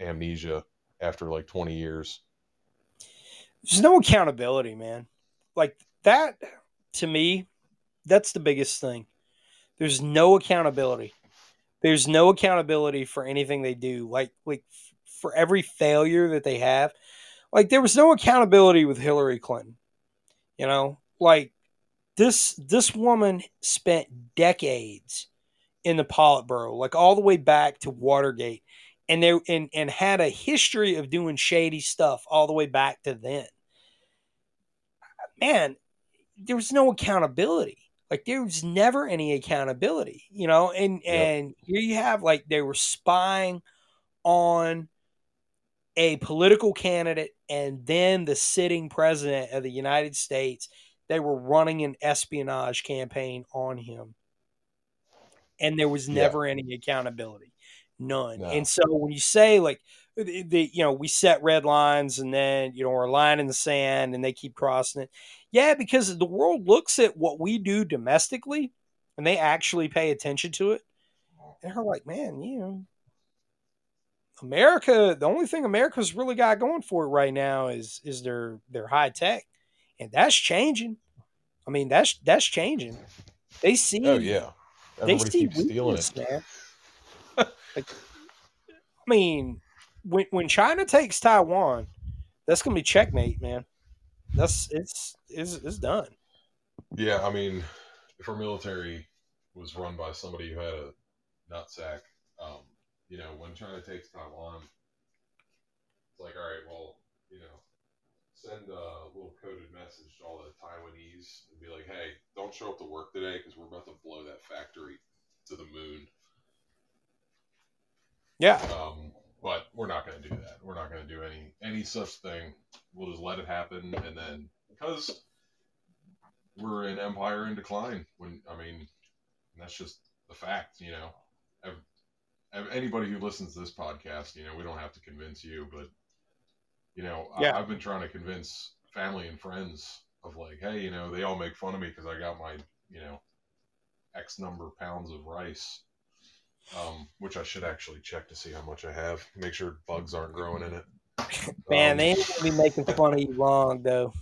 amnesia after like 20 years. There's no accountability, man. Like that to me, that's the biggest thing. There's no accountability. There's no accountability for anything they do. Like like for every failure that they have, like there was no accountability with Hillary Clinton. You know, like this this woman spent decades in the Politburo, like all the way back to Watergate, and they and and had a history of doing shady stuff all the way back to then. Man, there was no accountability. Like there was never any accountability, you know, and yep. and here you have like they were spying on a political candidate and then the sitting president of the United States. They were running an espionage campaign on him. And there was never yeah. any accountability. None. No. And so when you say like the, the, you know we set red lines and then you know we're a line in the sand and they keep crossing it yeah because the world looks at what we do domestically and they actually pay attention to it And they're like, man, you know, America. The only thing America's really got going for it right now is is their their high tech, and that's changing. I mean, that's that's changing. They see. Oh yeah, they everybody see keeps stealing weakness, it. man. like, I mean, when when China takes Taiwan, that's gonna be checkmate, man. That's it's it's, it's done. Yeah, I mean, if our military was run by somebody who had a nutsack, um, you know, when China takes Taiwan, it's like, all right, well, you know, send a little coded message to all the Taiwanese and be like, hey, don't show up to work today because we're about to blow that factory to the moon. Yeah, Um, but we're not going to do that. We're not going to do any any such thing. We'll just let it happen, and then because we're an empire in decline. When I mean, that's just the fact. You know, ev- anybody who listens to this podcast, you know, we don't have to convince you, but you know, Yeah. I, I've been trying to convince family and friends of like, hey, you know, they all make fun of me because I got my, you know, X number of pounds of rice um, which I should actually check to see how much I have. Make sure bugs aren't growing in it. Man, Um, they ain't gonna be making fun of you long though.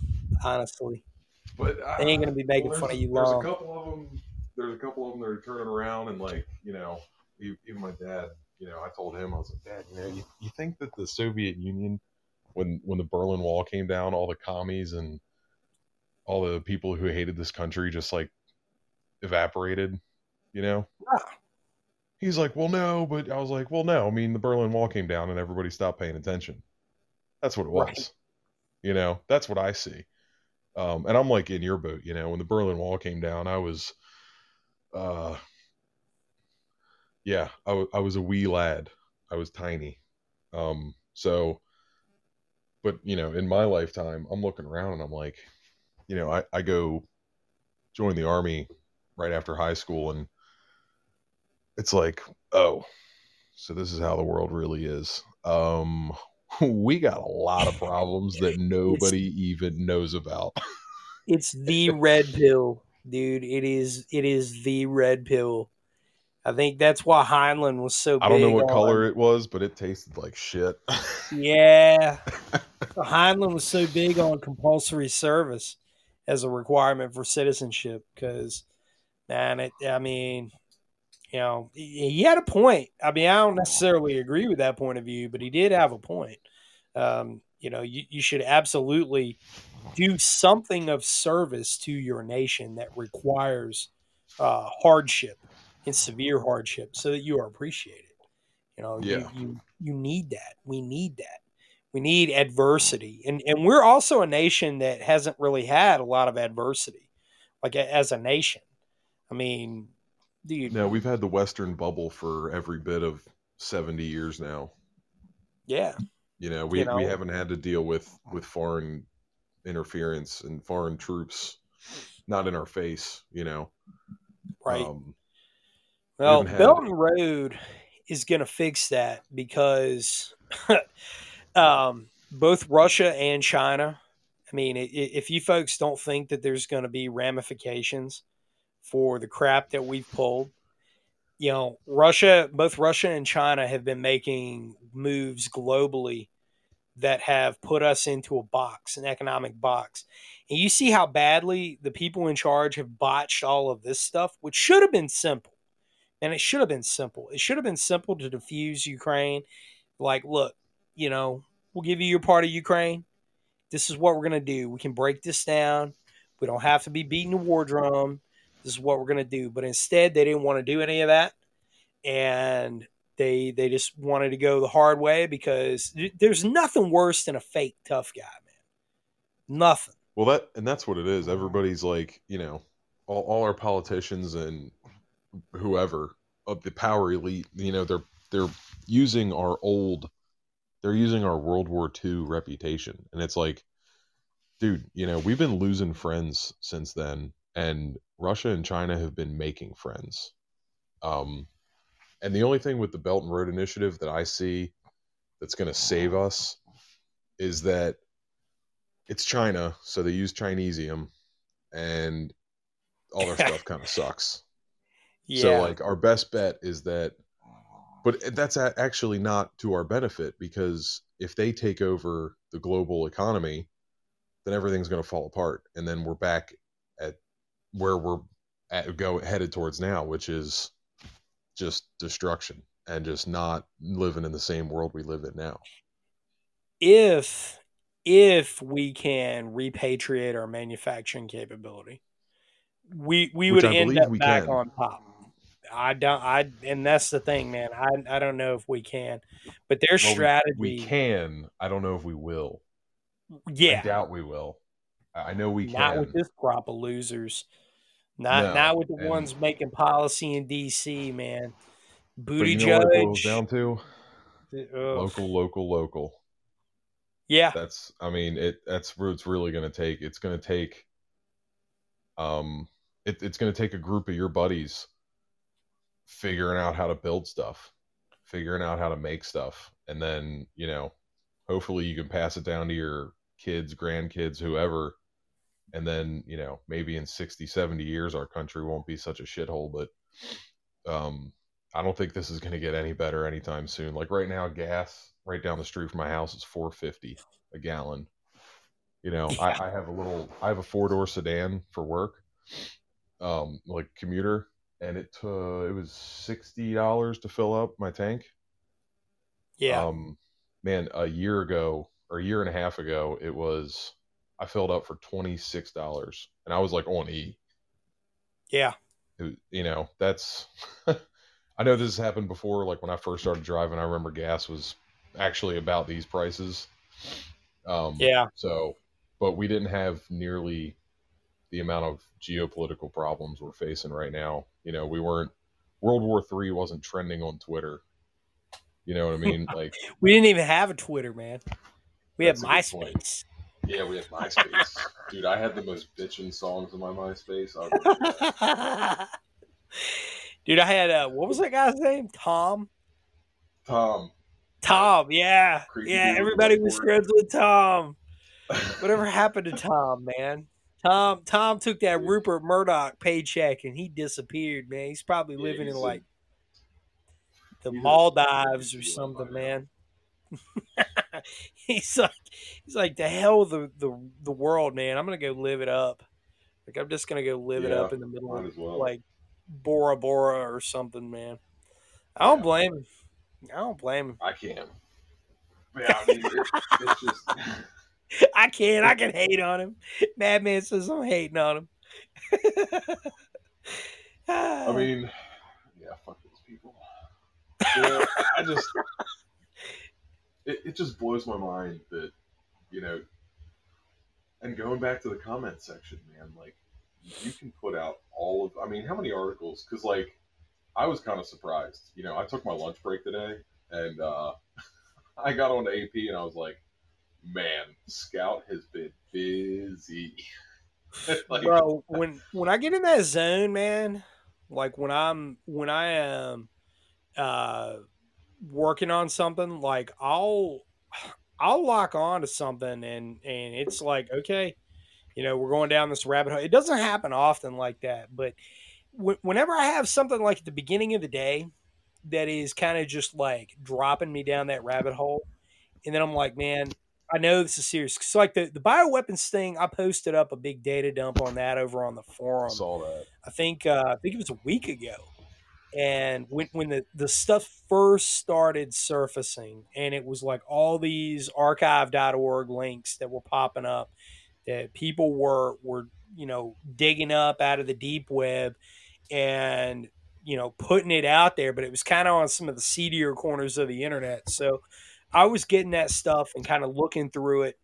Honestly, but uh, they ain't gonna be making well, fun of there's- you There's a long. couple of them. There's a couple of them that are turning around and like you know, even my dad. You know, I told him I was like, Dad, you know, you, you think that the Soviet Union, when when the Berlin Wall came down, all the commies and all the people who hated this country just like evaporated, you know? Yeah. He's like, well, no, but I was like, well, no. I mean, the Berlin Wall came down and everybody stopped paying attention. That's what it was. Right. You know, that's what I see. Um, and I'm like in your boat. You know, when the Berlin Wall came down, I was, uh, yeah, I, w- I was a wee lad. I was tiny. Um, so, but you know, in my lifetime, I'm looking around and I'm like, you know, I, I go join the army right after high school and it's like, oh, so this is how the world really is. Um, we got a lot of problems that nobody even knows about. It's the red pill, dude. It is it is the red pill. I think that's why Heinlein was so. I don't know what on- color it was, but it tasted like shit. Yeah, Heinlein was so big on compulsory service as a requirement for citizenship because, man, it. I mean, you know, he had a point. I mean, I don't necessarily agree with that point of view, but he did have a point. Um, you know, you, you should absolutely do something of service to your nation that requires uh, hardship and severe hardship so that you are appreciated. You know, Yeah. you, you you need that. We need that. We need adversity, and and we're also a nation that hasn't really had a lot of adversity, like a, as a nation. I mean, dude, no, we've had the Western bubble for every bit of 70 years now. yeah, You know, we, You know? we haven't had to deal with, with foreign interference and foreign troops not in our face, you know. right. Um, Well, haven't had- Belt and Road is going to fix that because um, both Russia and China. I mean, if you folks don't think that there's going to be ramifications for the crap that we've pulled, you know, Russia, both Russia and China have been making moves globally that have put us into a box, an economic box. And you see how badly the people in charge have botched all of this stuff, which should have been simple. And it should have been simple. It should have been simple to defuse Ukraine. Like, look, you know, we'll give you your part of Ukraine. This is what we're going to do. We can break this down. We don't have to be beating the war drum. This is what we're going to do. But instead, they didn't want to do any of that. And they they just wanted to go the hard way because there's nothing worse than a fake tough guy, man. Nothing. Well, that and that's what it is. Everybody's like, you know, all, all our politicians and whoever of the power elite, you know, they're they're using our old, they're using our World War II reputation, and it's like, dude, you know, we've been losing friends since then, and Russia and China have been making friends. Um, and the only thing with the Belt and Road Initiative that I see that's going to save us is that it's China, so they use Chinesium, and all their stuff kind of sucks. Yeah. So like our best bet is that But that's actually not to our benefit because if they take over the global economy, then everything's going to fall apart, and then we're back where we're at, go headed towards now, which is just destruction and just not living in the same world we live in now. If if we can repatriate our manufacturing capability, we we Which would I end up we back can. on top. I don't. I and that's the thing, man. I I don't know if we can, but their Well, strategy, We, can. I don't know if we will. yeah, I doubt we will. I know we not can. with this crop of losers. Not No, not with the and- ones making policy in D.C. Man, booty you know what it boils judge. down to? Local, local, local. Yeah, That's. I mean, it. That's what it's really going to take. It's going to take. Um, it, it's going to take a group of your buddies figuring out how to build stuff, figuring out how to make stuff, and then you know, hopefully you can pass it down to your kids, grandkids, whoever, and then you know maybe in 60 70 years our country won't be such a shithole but um i don't think this is going to get any better anytime soon like right now gas right down the street from my house is 450 a gallon you know Yeah. I, I have a little i have a four door sedan for work um like commuter and it uh, it was $60 to fill up my tank yeah. um, man, a year ago or a year and a half ago, it was I filled up for twenty six dollars, and I was like on E. Yeah. It- you know, that's. I know this has happened before. Like when I first started driving, I remember gas was actually about these prices. Um, Yeah. So, but we didn't have nearly the amount of geopolitical problems we're facing right now. You know, we weren't. World War Three wasn't trending on Twitter. You know what I mean? Like. We didn't even have a Twitter, man. We had That's a point. MySpace. Yeah, we had MySpace. Dude, I had the most bitching songs on my MySpace. I Dude, I had uh, what was that guy's name? Tom. Tom. Tom, yeah, Creepy yeah. Everybody was friends with Tom. Whatever happened to Tom, man? Tom, Tom took that. Rupert Murdoch paycheck and he disappeared, man. He's probably Yeah, living in a- like the Maldives or something, man. he's like, he's like the hell of the the the world, man. I'm gonna go live it up. Like I'm just gonna go live it up in the middle of as well. like Bora Bora or something, man. I don't Yeah. blame him. I don't blame him. I can't. Yeah, I mean, it, it's just. I can't. I can hate on him. Madman says I'm hating on him. I mean, yeah, fuck those people. Yeah, I just. It, it just blows my mind that, you know, and going back to the comment section, man, like, you can put out all of, I mean, how many articles? Because, like, I was kind of surprised. You know, I took my lunch break today and uh, I got on AP and I was like, man, Scout has been busy. like, bro, when when I get in that zone, man, like when I'm when I am uh working on something, like I'll I'll lock on to something and and it's like, okay, you know, we're going down this rabbit hole. It doesn't happen often like that, but wh- whenever I have something like at the beginning of the day that is kind of just like dropping me down that rabbit hole, and then I'm like, man, I know this is serious. It's like the, the bioweapons thing, I posted up a big data dump on that over on the I forum. saw that. I think uh, I think it was a week ago. And when when the, the stuff first started surfacing, and it was like all these archive.org links that were popping up that people were were you know digging up out of the deep web and you know putting it out there, but it was kind of on some of the seedier corners of the internet. So I was getting that stuff and kind of looking through it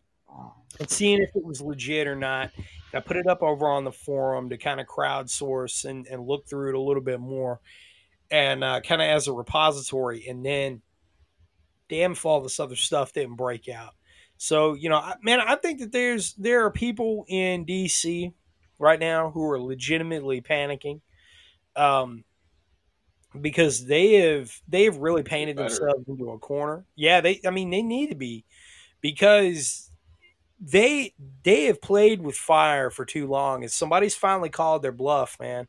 and seeing if it was legit or not. And I put it up over on the forum to kind of crowdsource and, and look through it a little bit more and uh, kind of as a repository. And then, damn, if all this other stuff didn't break out. So, you know, I, man, I think that there's there are people in DC right now who are legitimately panicking um, because they have they have really painted themselves into a corner. Yeah, they I mean they need to be because they they have played with fire for too long and somebody's finally called their bluff, man.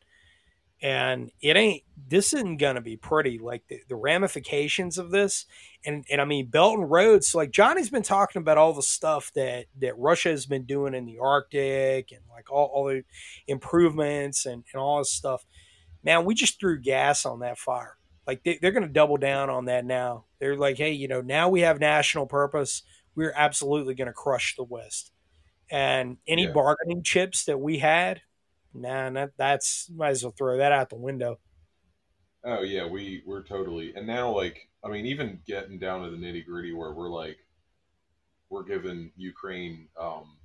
And it ain't this isn't gonna be pretty like the, the ramifications of this. And and i mean belt and roads like johnny's been talking about all the stuff that that russia has been doing in the arctic and like all, all the improvements and, and all this stuff. Man we just threw gas on that fire. Like they, they're gonna double down on that now. They're like hey you know now we have national purpose. We're absolutely gonna crush the west. And any Yeah. bargaining chips that we had nah, that, that's might as well throw that out the window. Oh yeah, we we're totally and now like I mean even getting down to the nitty gritty where we're like we're giving Ukraine um,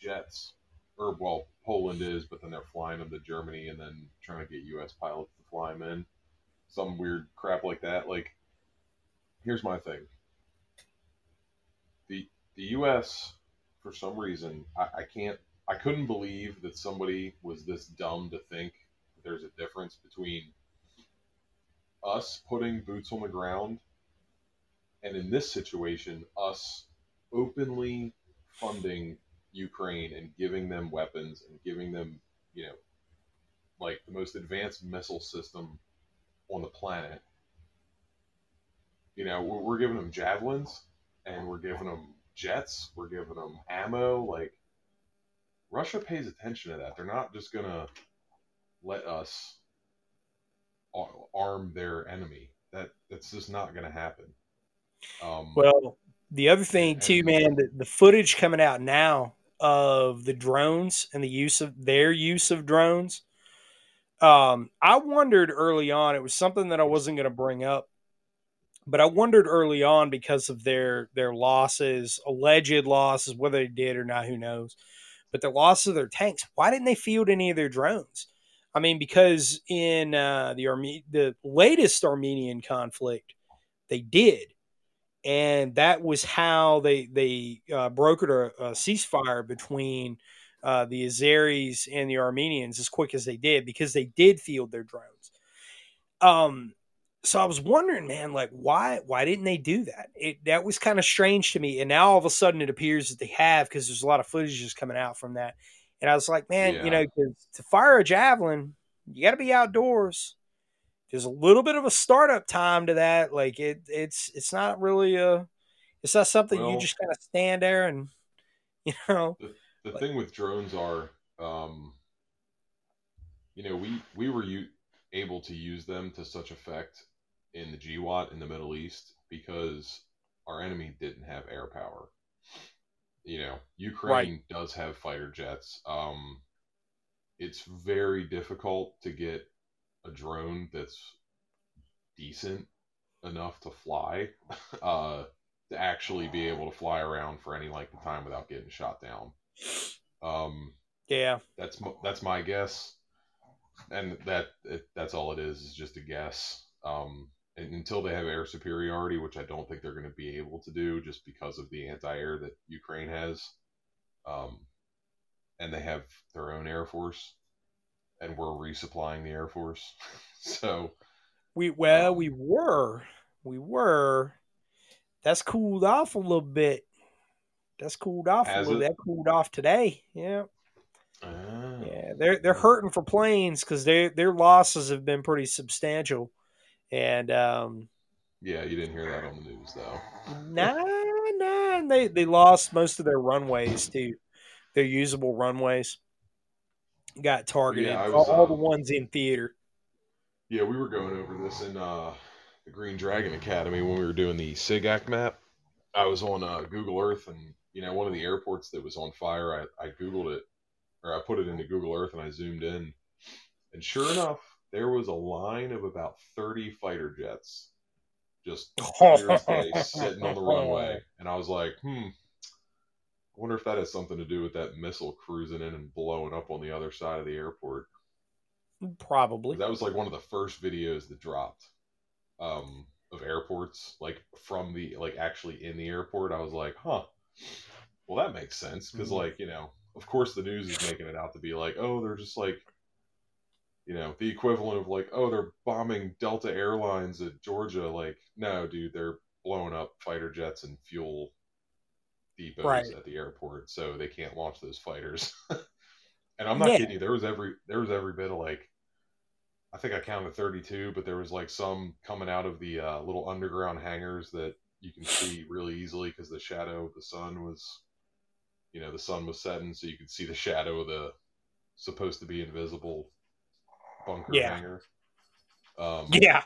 jets or well Poland is, but then they're flying them to Germany and then trying to get U.S. pilots to fly them in, some weird crap like that. Like here's my thing: the the U.S. for some reason I, I can't I couldn't believe that somebody was this dumb to think there's a difference between us putting boots on the ground and in this situation us openly funding Ukraine and giving them weapons and giving them you know like the most advanced missile system on the planet. You know we're, giving them javelins and we're giving them jets. We're giving them ammo. Like Russia pays attention to that they're not just gonna let us arm their enemy. That that's just not going to happen. Um, Well, the other thing too, man, the, the footage coming out now of the drones and the use of their use of drones. Um, I wondered early on. It was something that I wasn't going to bring up, but I wondered early on because of their their losses, alleged losses, whether they did or not, who knows. But the loss of their tanks. Why didn't they field any of their drones? I mean, because in uh, the Arme- the latest Armenian conflict, they did, and that was how they they uh, brokered a, a ceasefire between uh, the Azeris and the Armenians as quick as they did because they did field their drones. Um, so I was wondering, man, like why why didn't they do that? It that was kind of strange to me, and now all of a sudden it appears that they have because there's a lot of footage just coming out from that. And I was like, man, Yeah. you know, to, to fire a javelin, you got to be outdoors. There's a little bit of a startup time to that. Like it, it's it's not really a, it's not something you just kind of stand there and, you know, the Like- thing with drones are, um, you know, we we were u- able to use them to such effect in the GWOT in the Middle East because our enemy didn't have air power. You know, Ukraine does have fighter jets. Um, it's very difficult to get a drone that's decent enough to fly, uh, to actually be able to fly around for any length of time without getting shot down. Um, yeah, that's that's my guess, and that it, that's all it is is just a guess. Um, until they have air superiority, which I don't think they're going to be able to do, just because of the anti-air that Ukraine has, um, and they have their own air force, and we're resupplying the air force, so we well Um, we were we were. That's cooled off a little bit. That's cooled off a little. it? That cooled off today. Yeah, ah, yeah. They're they're hurting for planes because their their losses have been pretty substantial, and um, yeah, you didn't hear that on the news though. Nah, nah. They they lost most of their runways too. Their usable runways got targeted. Yeah, I all, was, all the um, ones in theater. Yeah, we were going over this in uh, the Green Dragon Academy when we were doing the SIGACT map. I was on uh, Google Earth, and you know, one of the airports that was on fire. I, I googled it, or I put it into Google Earth, and I zoomed in, and sure enough, there was a line of about thirty fighter jets, just day, sitting on the runway, and I was like, hmm. I wonder if that has something to do with that missile cruising in and blowing up on the other side of the airport. Probably. That was like one of the first videos that dropped um, of airports, like from the like actually in the airport. I was like, huh. Well, that makes sense because, Mhm. like, you know, of course, the news is making it out to be like, oh, they're just like, you know, the equivalent of like, oh, they're bombing Delta Airlines at Georgia. Like, no, dude, they're blowing up fighter jets and fuel depots Right. at the airport, so they can't launch those fighters. and I'm not Yeah. kidding you. There was every there was every bit of like, I think I counted 32, but there was like some coming out of the uh, little underground hangars that you can see really easily because the shadow of the sun was, you know, the sun was setting, so you could see the shadow of the supposed to be invisible bunker Yeah. hangar. Um, Yeah.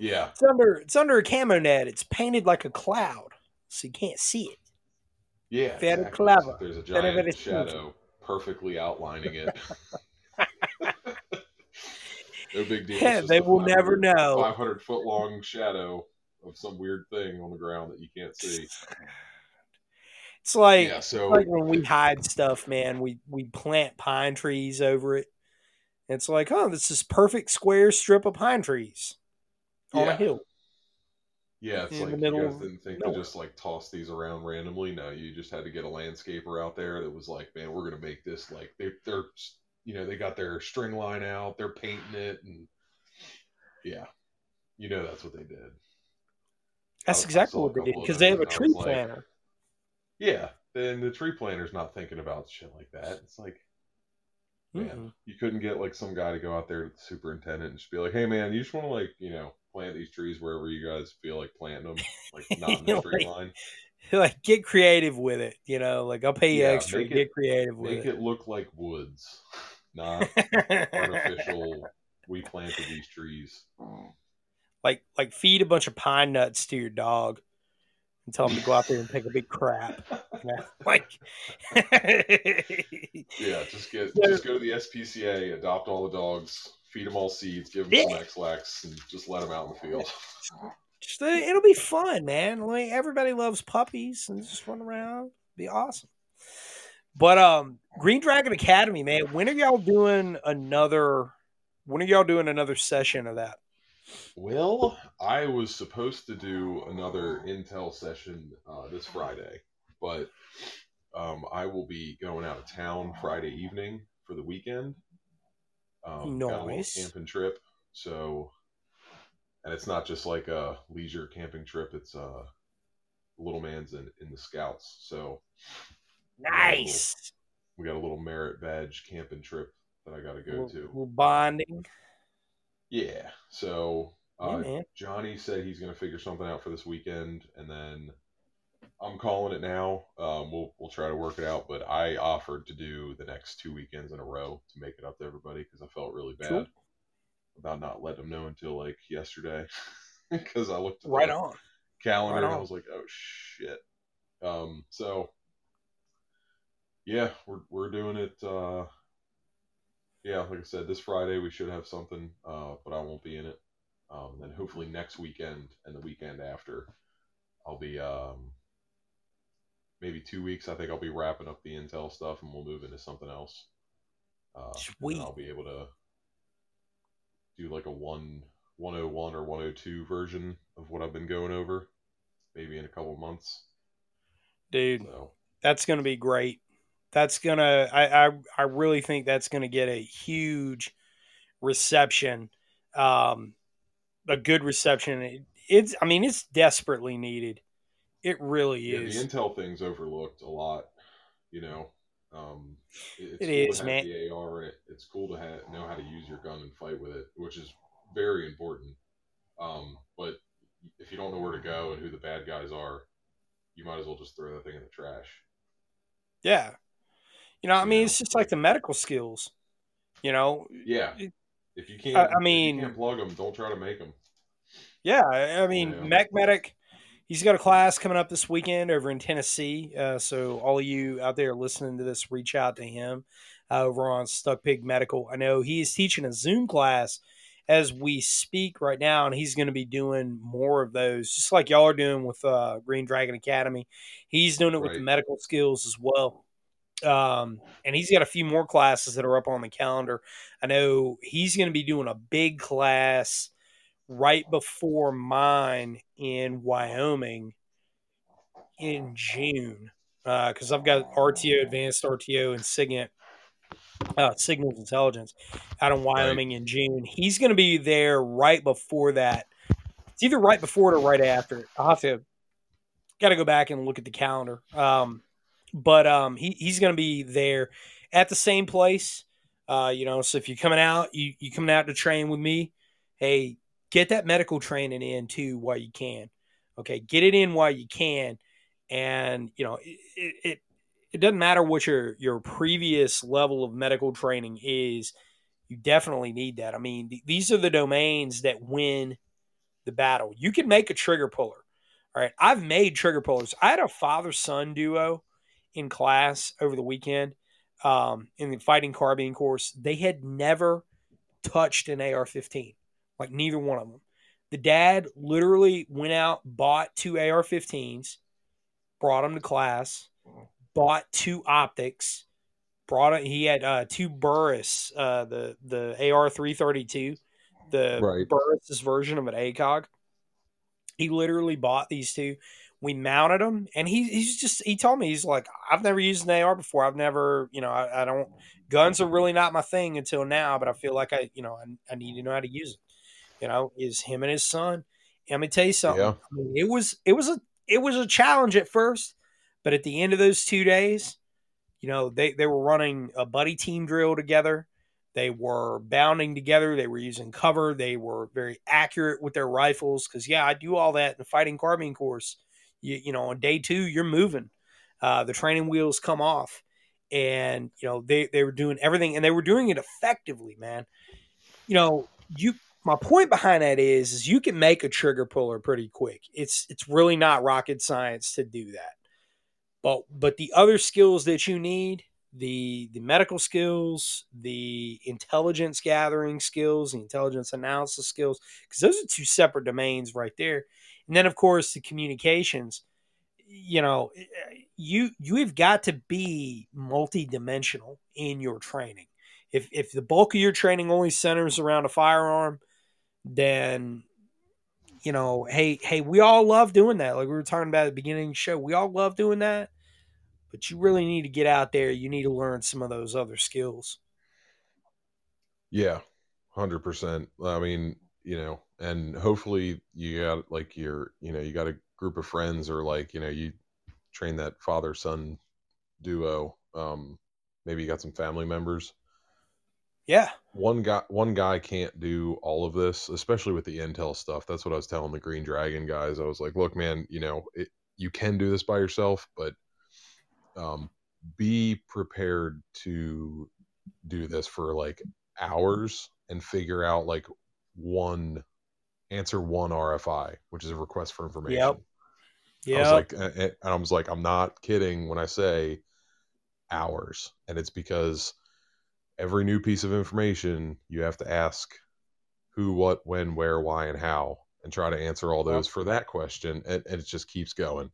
yeah, It's under it's under a camo net. It's painted like a cloud, so you can't see it. yeah. Very exactly. clever. So there's a giant shadow perfectly outlining it. no big deal. Yeah, they will never know. 500 foot long shadow of some weird thing on the ground that you can't see. It's like yeah, it's like when we hide stuff, man. We we plant pine trees over it. It's like, oh, this is perfect square strip of pine trees on a Yeah. hill. yeah, it's in the like middle you guys didn't think nowhere. to just like toss these around randomly. No, you just had to get a landscaper out there that was like, man, we're gonna make this like they they're you know they got their string line out, they're painting it, and yeah, you know that's what they did. That's I exactly what they did because they have a and tree was like, planter. Yeah, then the tree planter's not thinking about shit like that. It's like, man, Mm-mm. you couldn't get like some guy to go out there to the superintendent and just be like, hey man, you just want to like you know plant these trees wherever you guys feel like planting them, like not in the straight Like, line. Like get creative with it, you know. Like I'll pay you Yeah, extra. make Get it- creative with Make it. it look like woods, not artificial. we planted these trees. like like feed a bunch of pine nuts to your dog and tell him to go out there and take a big crap. You know? Like, Yeah, just get just go to the SPCA, adopt all the dogs, feed them all seeds, give them some Ex-Lax, and just let them out in the field. just, uh, it'll be fun, man. Like everybody loves puppies and just run around. Be awesome. But um, Green Dragon Academy, man. When are y'all doing another? When are y'all doing another session of that? Well, I was supposed to do another Intel session uh, this Friday, but um, I will be going out of town Friday evening for the weekend. Um, got a little Nice. camping trip, so and it's not just like a leisure camping trip; it's uh, little man's in, in the Scouts, so Nice. we got a little merit badge camping trip that I got to go Little- to. little bonding. Yeah, so uh, man. Johnny said he's going to figure something out for this weekend, and then I'm calling it now. Um, we'll we'll try to work it out, but I offered to do the next two weekends in a row to make it up to everybody because I felt really bad Cool. about not letting them know until like yesterday because I looked at Right the on. calendar Right and I was like, oh shit. Um, so yeah, we're we're doing it. Uh, yeah, like I said, this Friday we should have something, uh, but I won't be in it. Um, then hopefully next weekend and the weekend after, I'll be um, maybe two weeks. I think I'll be wrapping up the Intel stuff and we'll move into something else. Uh, and Sweet. I'll be able to do like a one 101 or 102 version of what I've been going over, maybe in a couple months. Dude, So that's going to be great. That's going to, I, I, I really think that's going to get a huge reception. Um, a good reception. It, it's, I mean, it's desperately needed. It really yeah, is. the Intel thing's overlooked a lot. You know, um, it- it's It cool is, to man. the AR. It, it's cool to have, know how to use your gun and fight with it, which is very important. Um, but if you don't know where to go and who the bad guys are, you might as well just throw that thing in the trash. yeah. You know, I mean, Yeah. it's just like the medical skills. You know, Yeah. If you can't, I- I mean- can't plug them. Don't try to make them. Yeah, I mean, Yeah. Mech Medic, he's got a class coming up this weekend over in Tennessee. Uh, so all of you out there listening to this, reach out to him uh, over on Stuck Pig Medical. I know he is teaching a Zoom class as we speak right now, and he's going to be doing more of those, just like y'all are doing with uh, Green Dragon Academy. He's doing it with the medical skills as well. Um, and he's got a few more classes that are up on the calendar. I know he's going to be doing a big class right before mine in Wyoming in June because I've got RTO, Advanced RTO, and SIGINT, uh, Signals Intelligence out in Wyoming in June. He's going to be there right before that. It's either right before it or right after it. I'll have to got to go back and look at the calendar. Um, but um, he, he's going to be there at the same place. Uh, you know, so if you're coming out, you you coming out to train with me, hey, get that medical training in too while you can. Okay, get it in while you can, and you know it, it it doesn't matter what your your previous level of medical training is. You definitely need that. I mean, th- these are the domains that win the battle. You can make a trigger puller. All right, I've made trigger pullers. I had a father son duo in class over the weekend um, in the fighting carbine course. They had never touched an AR 15, like neither one of them. The dad literally went out, bought two AR 15s, brought them to class, bought two optics, brought it. He had uh, two Burris, uh, the the AR 332, the Right. Burris's version of an ACOG. He literally bought these two. We mounted them, and he, he's just he told me he's like I've never used an AR before. I've never you know I, I don't guns are really not my thing until now, but I feel like I you know I, I need to know how to use it. You know, is him and his son. And let me tell you something. Yeah. I mean, it was it was a it was a challenge at first, but at the end of those two days, you know they they were running a buddy team drill together. They were bounding together. They were using cover. They were very accurate with their rifles. Because yeah, I do all that in the fighting carbine course. You, you know, on day two, you're moving. Uh, the training wheels come off, and you know they they were doing everything, and they were doing it effectively, man. You know, you. My point behind that is, is you can make a trigger puller pretty quick. It's it's really not rocket science to do that. But but the other skills that you need, the the medical skills, the intelligence gathering skills, the intelligence analysis skills, because those are two separate domains right there. And then of course the communications. You know, you you have got to be multidimensional in your training. If if the bulk of your training only centers around a firearm, then you know, hey, hey, we all love doing that. Like we were talking about at the beginning of the show, we all love doing that but you really need to get out there. You need to learn some of those other skills. Yeah, hundred percent. I mean, you know, and hopefully you got like your, you know, you got a group of friends or like, you know, you train that father son duo. Um, maybe you got some family members. Yeah, One guy, one guy can't do all of this, especially with the intel stuff. That's what I was telling the Green Dragon guys. I was like, look, man, you know, it, you can do this by yourself, but um, be prepared to do this for like hours and figure out like one answer one RFI, which is a request for information. Yep. I yeah, was like, and eh, eh, and I was like, I'm not kidding when I say hours, and it's because every new piece of information you have to ask who, what, when, where, why, and how, and try to answer all those for that question, and, and it just keeps going.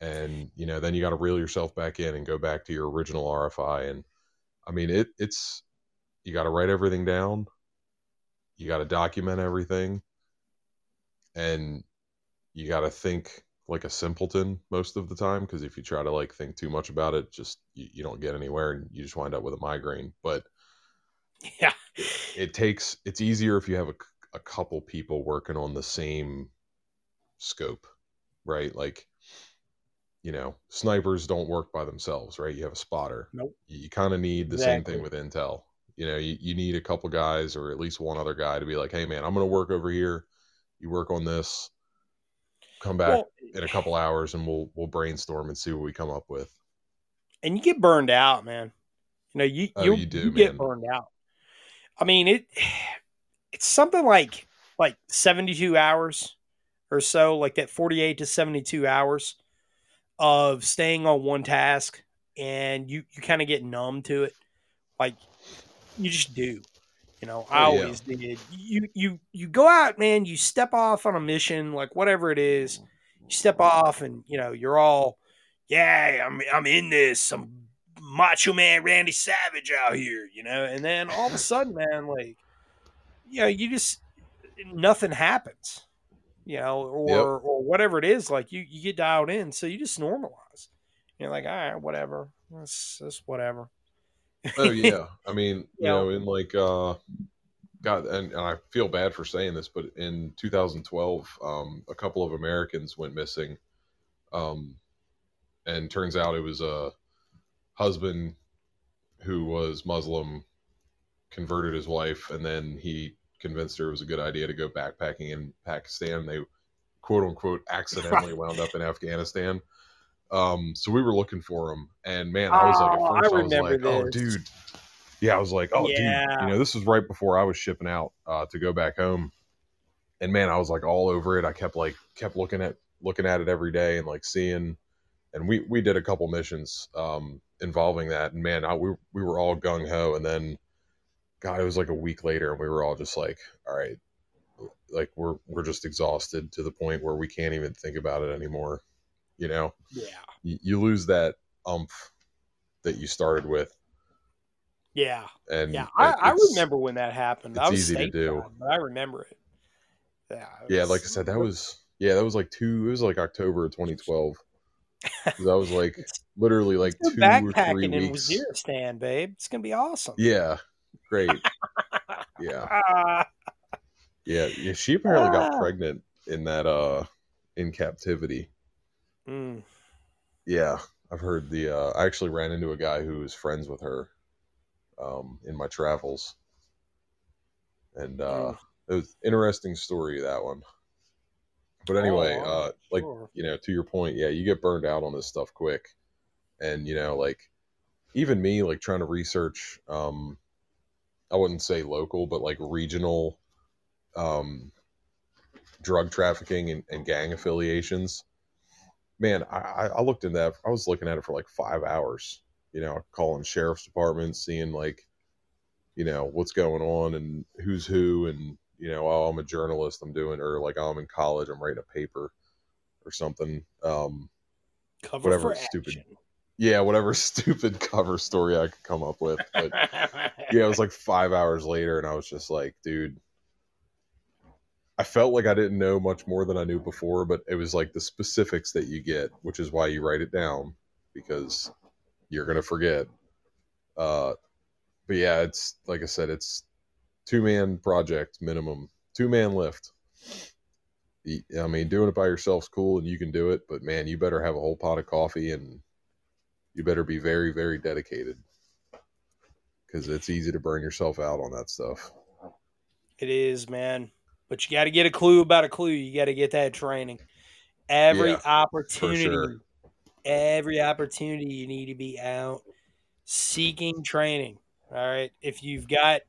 And you know, then you got to reel yourself back in and go back to your original RFI, and I mean, it it's you got to write everything down, you got to document everything, and you got to think like a simpleton most of the time because if you try to like think too much about it just you, you don't get anywhere and you just wind up with a migraine. But yeah, it takes it's easier if you have a, a couple people working on the same scope right? Like you know snipers don't work by themselves right? You have a spotter. Nope. you, you kind of need the same thing with intel. You know you, you need a couple guys or at least one other guy to be like hey man i'm going to work over here you work on this come back Well, in a couple hours and we'll we'll brainstorm and see what we come up with. and you get burned out, man. You know, you Oh, you, you do, get burned out. I mean, it it's something like like seventy two hours or so, like that forty eight to seventy two hours of staying on one task, and you you kind of get numb to it, like you just do. You know, I Oh, yeah. always did. You you you go out, man. You step off on a mission, like whatever it is. You step off, and you know you're all, yeah, I'm I'm in this. I'm Macho Man Randy Savage out here, you know. And then all of a sudden, man, like, you know, you just nothing happens, you know, or Yep. or whatever it is. Like you you get dialed in, so you just normalize. You're like, all right, whatever. That's that's whatever. Oh yeah, I mean, you Yeah. know, in like uh, God, and, and I feel bad for saying this, but in 2012, um, a couple of Americans went missing, um, and turns out it was a husband who was Muslim converted his wife, and then he convinced her it was a good idea to go backpacking in Pakistan. They quote unquote accidentally wound up in Afghanistan. Um, so we were looking for him, and man, I was like, at Oh, I I, was like, oh, dude, yeah, I was like, oh, Yeah. dude, you know, this was right before I was shipping out uh, to go back home, and man, I was like all over it. I kept like kept looking at looking at it every day and like seeing, and we we did a couple missions um, involving that, and man, I, we we were all gung ho, and then, God, it was like a week later, and we were all just like, all right, like we're we're just exhausted to the point where we can't even think about it anymore, you know Yeah. you, you lose that umph that you started with Yeah. and Yeah. I, I remember when that happened. I it's was easy to do. but I remember it. Yeah. it yeah like i said that was yeah that was like two it was like october of 2012 'Cause that was like literally like two or three backpacking in weeks Waziristan, babe. It's gonna be awesome. yeah great yeah Ah, yeah yeah she apparently got Ah. pregnant in that uh in captivity mm, yeah i've heard the uh i actually ran into a guy who was friends with her um in my travels. And uh Mm. it was interesting story that one. But anyway Oh, uh like sure. you know to your point yeah you get burned out on this stuff quick. And you know like even me like trying to research um i wouldn't say local but like regional um drug trafficking and, and gang affiliations man I, I looked in that i was looking at it for like five hours you know calling sheriff's departments seeing like you know what's going on and who's who and you know oh i'm a journalist i'm doing or like oh, i'm in college i'm writing a paper or something um cover whatever stupid- action. yeah whatever stupid cover story i could come up with but yeah it was like five hours later and i was just like dude i felt like i didn't know much more than i knew before but it was like the specifics that you get which is why you write it down because you're gonna forget. Uh but yeah it's like i said it's two man project minimum two man lift I mean doing it by yourself's cool and you can do it but man you better have a whole pot of coffee and you better be very very dedicated because it's easy to burn yourself out on that stuff. It is, man. But you got to get a clue about a clue. You got to get that training. Every Yeah, opportunity, sure. every opportunity, you need to be out seeking training. All right. If you've got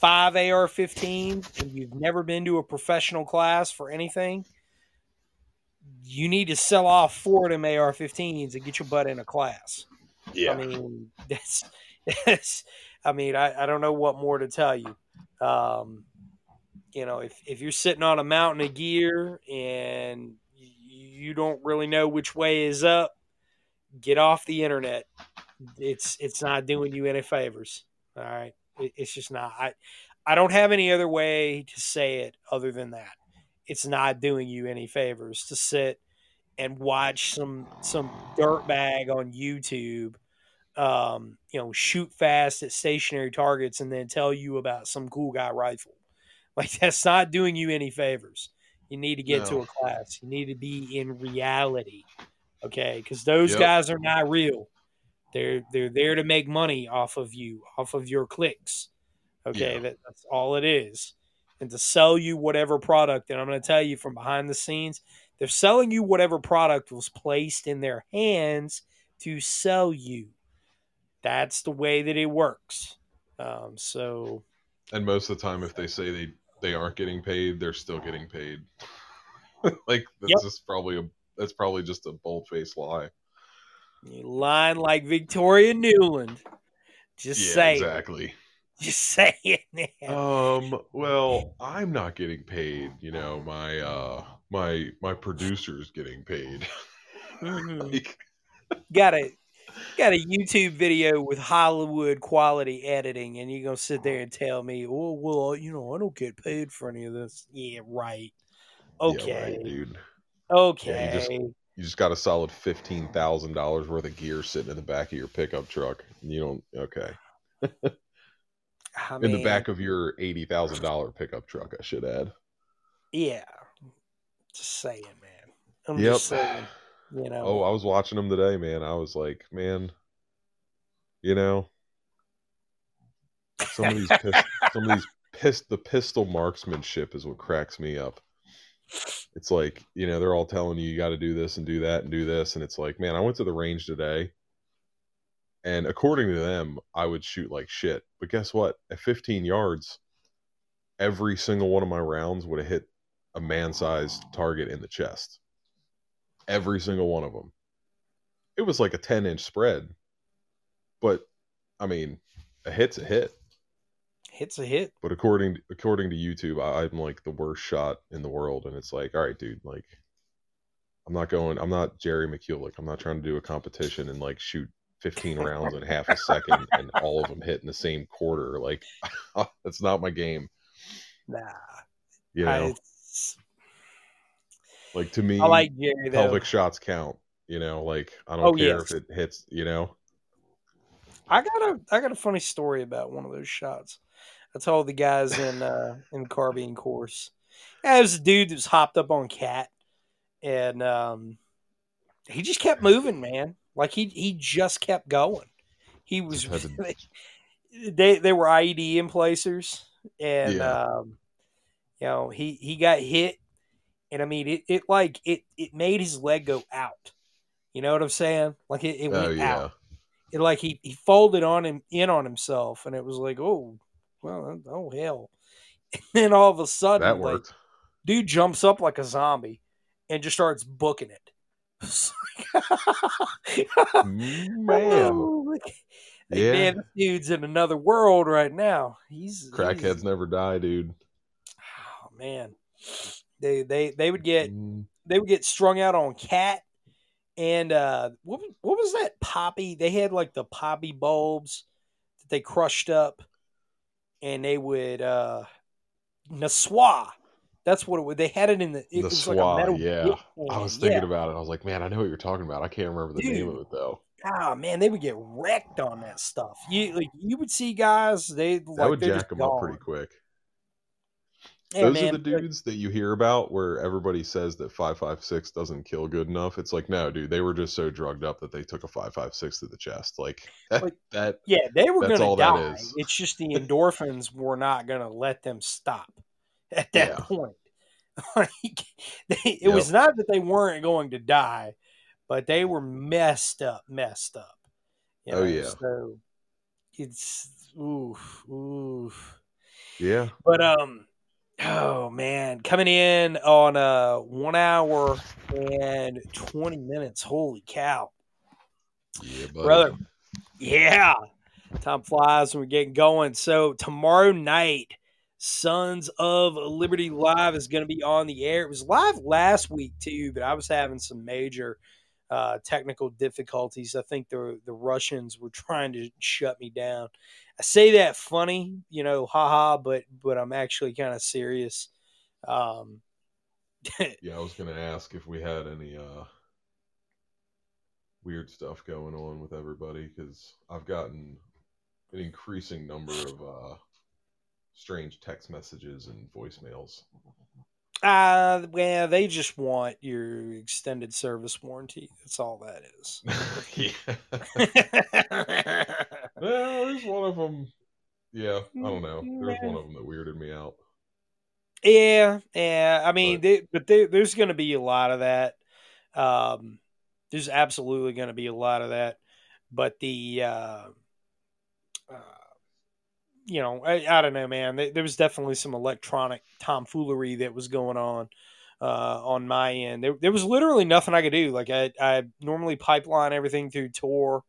five AR 15s and you've never been to a professional class for anything, you need to sell off four of them AR 15s and get your butt in a class. Yeah. I mean, that's, that's I mean, I, I don't know what more to tell you. Um, you know, if, if you're sitting on a mountain of gear and you, don't really know which way is up, get off the internet. It's it's not doing you any favors. All right, it, it's just not. I I don't have any other way to say it other than that. It's not doing you any favors to sit and watch some some dirtbag on YouTube um, you know, shoot fast at stationary targets and then tell you about some cool guy rifle. Like that's not doing you any favors. You need to get to a class. You need to be in reality. Okay, because those Yep. guys are not real. They're they're there to make money off of you, off of your clicks. Okay, Yeah. that, that's all it is. And to sell you whatever product, and I'm going to tell you from behind the scenes, they're selling you whatever product was placed in their hands to sell you. That's the way that it works. Um, so and most of the time if they say they they aren't getting paid they're still getting paid like this Yep. just probably a that's probably just a bold-faced lie you line like Victoria Nuland. Just yeah say exactly Just say it, man. um well i'm not getting paid you know my uh my my producer's getting paid Mhm. like got a got a YouTube video with Hollywood quality editing, and you're gonna sit there and tell me, "Oh, well, you know, I don't get paid for any of this." Yeah, right. yeah, Okay. right, dude Okay. just- you just got a solid $15000 worth of gear sitting in the back of your pickup truck and you don't okay I in the back of your $80000 pickup truck i should add Yeah. Just saying, man. I'm Yep. just saying. You know. Oh, I was watching them today, man. I was like, man, you know, Some of these pist- some of these pist- the pistol marksmanship is what cracks me up. It's like, you know, they're all telling you you got to do this and do that and do this and it's like, man, I went to the range today and according to them, I would shoot like shit. But guess what? At 15 yards, every single one of my rounds would have hit a man-sized target in the chest. Every single one of them. It was like a 10-inch spread. But I mean, a hit's a hit. Hits a hit. But according according to YouTube, I, I'm like the worst shot in the world, and it's like, all right, dude, like, I'm not going. I'm not Jerry Miculek. I'm not trying to do a competition and like shoot 15 rounds in half a second and all of them hit in the same quarter. Like, that's not my game. Nah. You know, I, like to me, I like Jerry though. pelvic shots count. You know, like I don't Oh, care yes. if it hits. You know, I got a I got a funny story about one of those shots. I told the guys in uh in the carbine course. Yeah, it was a dude that was hopped up on khat and um he just kept moving, man. Like he he just kept going. He was they they were IED emplacers and Yeah. um you know he he got hit and I mean it, it like it it made his leg go out. You know what I'm saying? Like it, it oh, went oh yeah, out it like he, he folded on him in on himself and it was like oh well oh hell and then all of a sudden that like, worked. dude jumps up like a zombie and just starts booking it Man, Oh, like, like, Yeah. man this dude's in another world right now he's crackheads he's- never die, dude. oh man they they they would get Mm, they would get strung out on khat and uh what was- what was that poppy they had like the poppy bulbs that they crushed up and they would uh Naswa. That's what it was. They had it in the it The was like a Swa, metal yeah. I was thinking yeah. about it. I was like, man, I know what you're talking about. I can't remember the name of it though. Ah man, they would get wrecked on that stuff. You like you would see guys they That like would jack them up pretty quick. Yeah, Those man, are the dudes that you hear about where everybody says that 556 doesn't kill good enough. It's like, no, dude, they were just so drugged up that they took a 556 to the chest. Like, Like, that. Yeah, they were That's gonna die. is. It's just the endorphins were not gonna let them stop at that Yeah. point. Like, they, it was not that they weren't going to die, but they were messed up, messed up. You Oh, yeah. So it's oof, oof. Yeah. But um, oh man, coming in on uh one hour and twenty minutes. Holy cow! Yeah, buddy. brother. Yeah, time flies when we're getting going. So tomorrow night, Sons of Liberty Live is going to be on the air. It was live last week too, but I was having some major uh, technical difficulties. I think the the Russians were trying to shut me down. I say that funny, you know, haha, but but I'm actually kind of serious. Um, Yeah, I was gonna ask if we had any uh weird stuff going on with everybody because I've gotten an increasing number of uh strange text messages and voicemails. Uh, well, they just want your extended service warranty. That's all that is. yeah. well, there's one of them. Yeah, I don't know. There's one of them that weirded me out. yeah, yeah. I mean, But- they, but they, there's going to be a lot of that. Um, there's absolutely going to be a lot of that. But the, uh, uh, you know, I, I don't know, man. There, there was definitely some electronic tomfoolery that was going on uh, on my end. There, there was literally nothing I could do. Like I, I normally pipeline everything through Tor,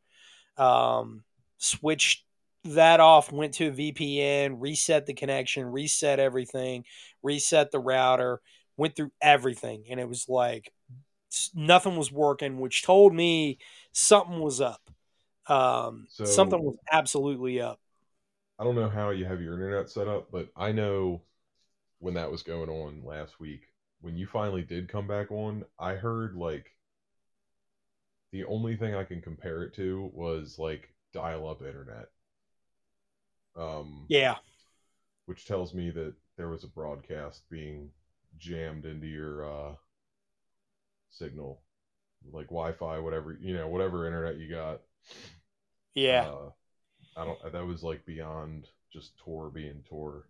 um, switched that off, went to a VPN, reset the connection, reset everything, reset the router, went through everything, and it was like nothing was working, which told me something was up. Um, So- something was absolutely up. I don't know how you have your internet set up, but I know when that was going on last week, when you finally did come back on, I heard like the only thing I can compare it to was like dial up internet. Um Yeah, which tells me that there was a broadcast being jammed into your uh signal like Wi-Fi whatever, you know, whatever internet you got. yeah. Uh, I don't. That was like beyond just Tor being Tor.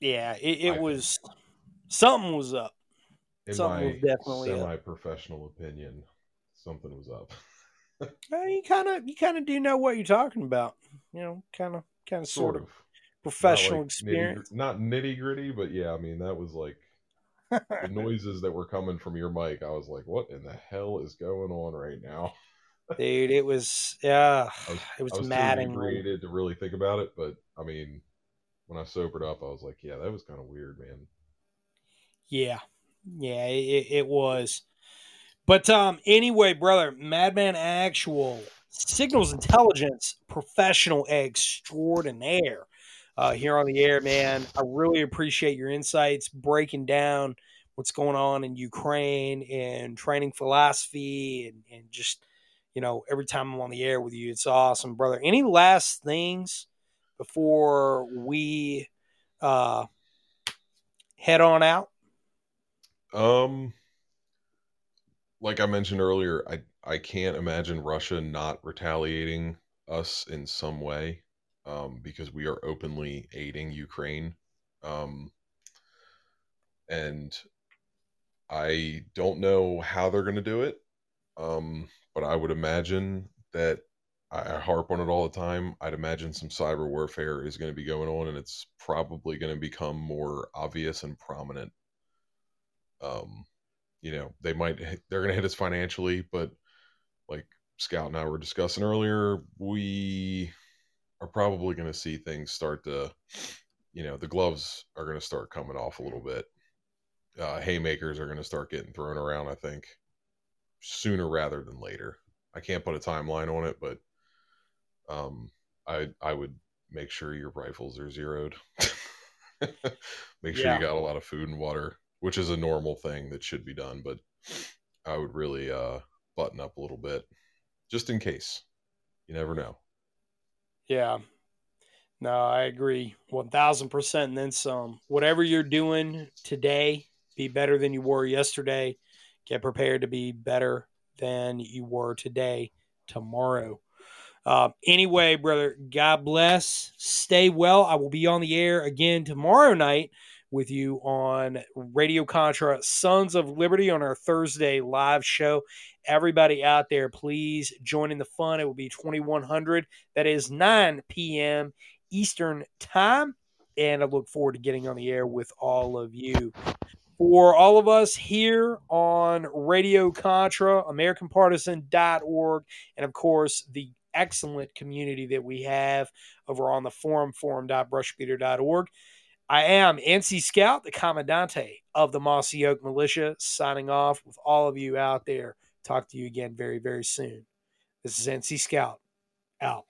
Yeah, it, it I- was something was up. In Something my was definitely semi-professional opinion, something was up. Uh, you kind of you kind of do know what you're talking about. You know, kind of kind of sort, of professional Not like experience. Nitty, not nitty gritty, but yeah, I mean that was like the noises that were coming from your mic. I was like, "What in the hell is going on right now?" Dude, it was yeah, was, it was, I was too maddening. inebriated to really think about it, but I mean, when I sobered up, I was like, "Yeah, that was kind of weird, man." Yeah, yeah, it, it was. But um, anyway, brother, Madman Actual signals intelligence professional extraordinaire uh, here on the air, man. I really appreciate your insights, breaking down what's going on in Ukraine and training philosophy, and, and just you know, every time I'm on the air with you, it's awesome, brother. Any last things before we uh, head on out? Um, like I mentioned earlier, I I can't imagine Russia not retaliating us in some way, um, because we are openly aiding Ukraine, um, and I don't know how they're going to do it, um, but I would imagine that I, harp on it all the time. I'd imagine some cyber warfare is going to be going on, and it's probably going to become more obvious and prominent. Um, you know they might they're going to hit us financially but like scout and i were discussing earlier we are probably going to see things start to you know the gloves are going to start coming off a little bit uh, haymakers are going to start getting thrown around i think sooner rather than later i can't put a timeline on it but um i i would make sure your rifles are zeroed make sure Yeah. you got a lot of food and water which is a normal thing that should be done but i would really uh button up a little bit just in case you never know Yeah. No, I agree. 1000% and then some. Whatever you're doing today, be better than you were yesterday. Get prepared to be better than you were today, tomorrow. Uh, anyway, brother, God bless. Stay well. I will be on the air again tomorrow night with you on Radio Contra Sons of Liberty on our Thursday live show. Everybody out there, please join in the fun. It will be 2100. That is 9 p.m. Eastern Time. And I look forward to getting on the air with all of you. For all of us here on Radio Contra, AmericanPartisan.org, and of course, the excellent community that we have over on the forum, forum.brushbeater.org. I am NC Scout, the Commandante of the Mossy Oak Militia, signing off with all of you out there. Talk to you again very, very soon. This is NC Scout out.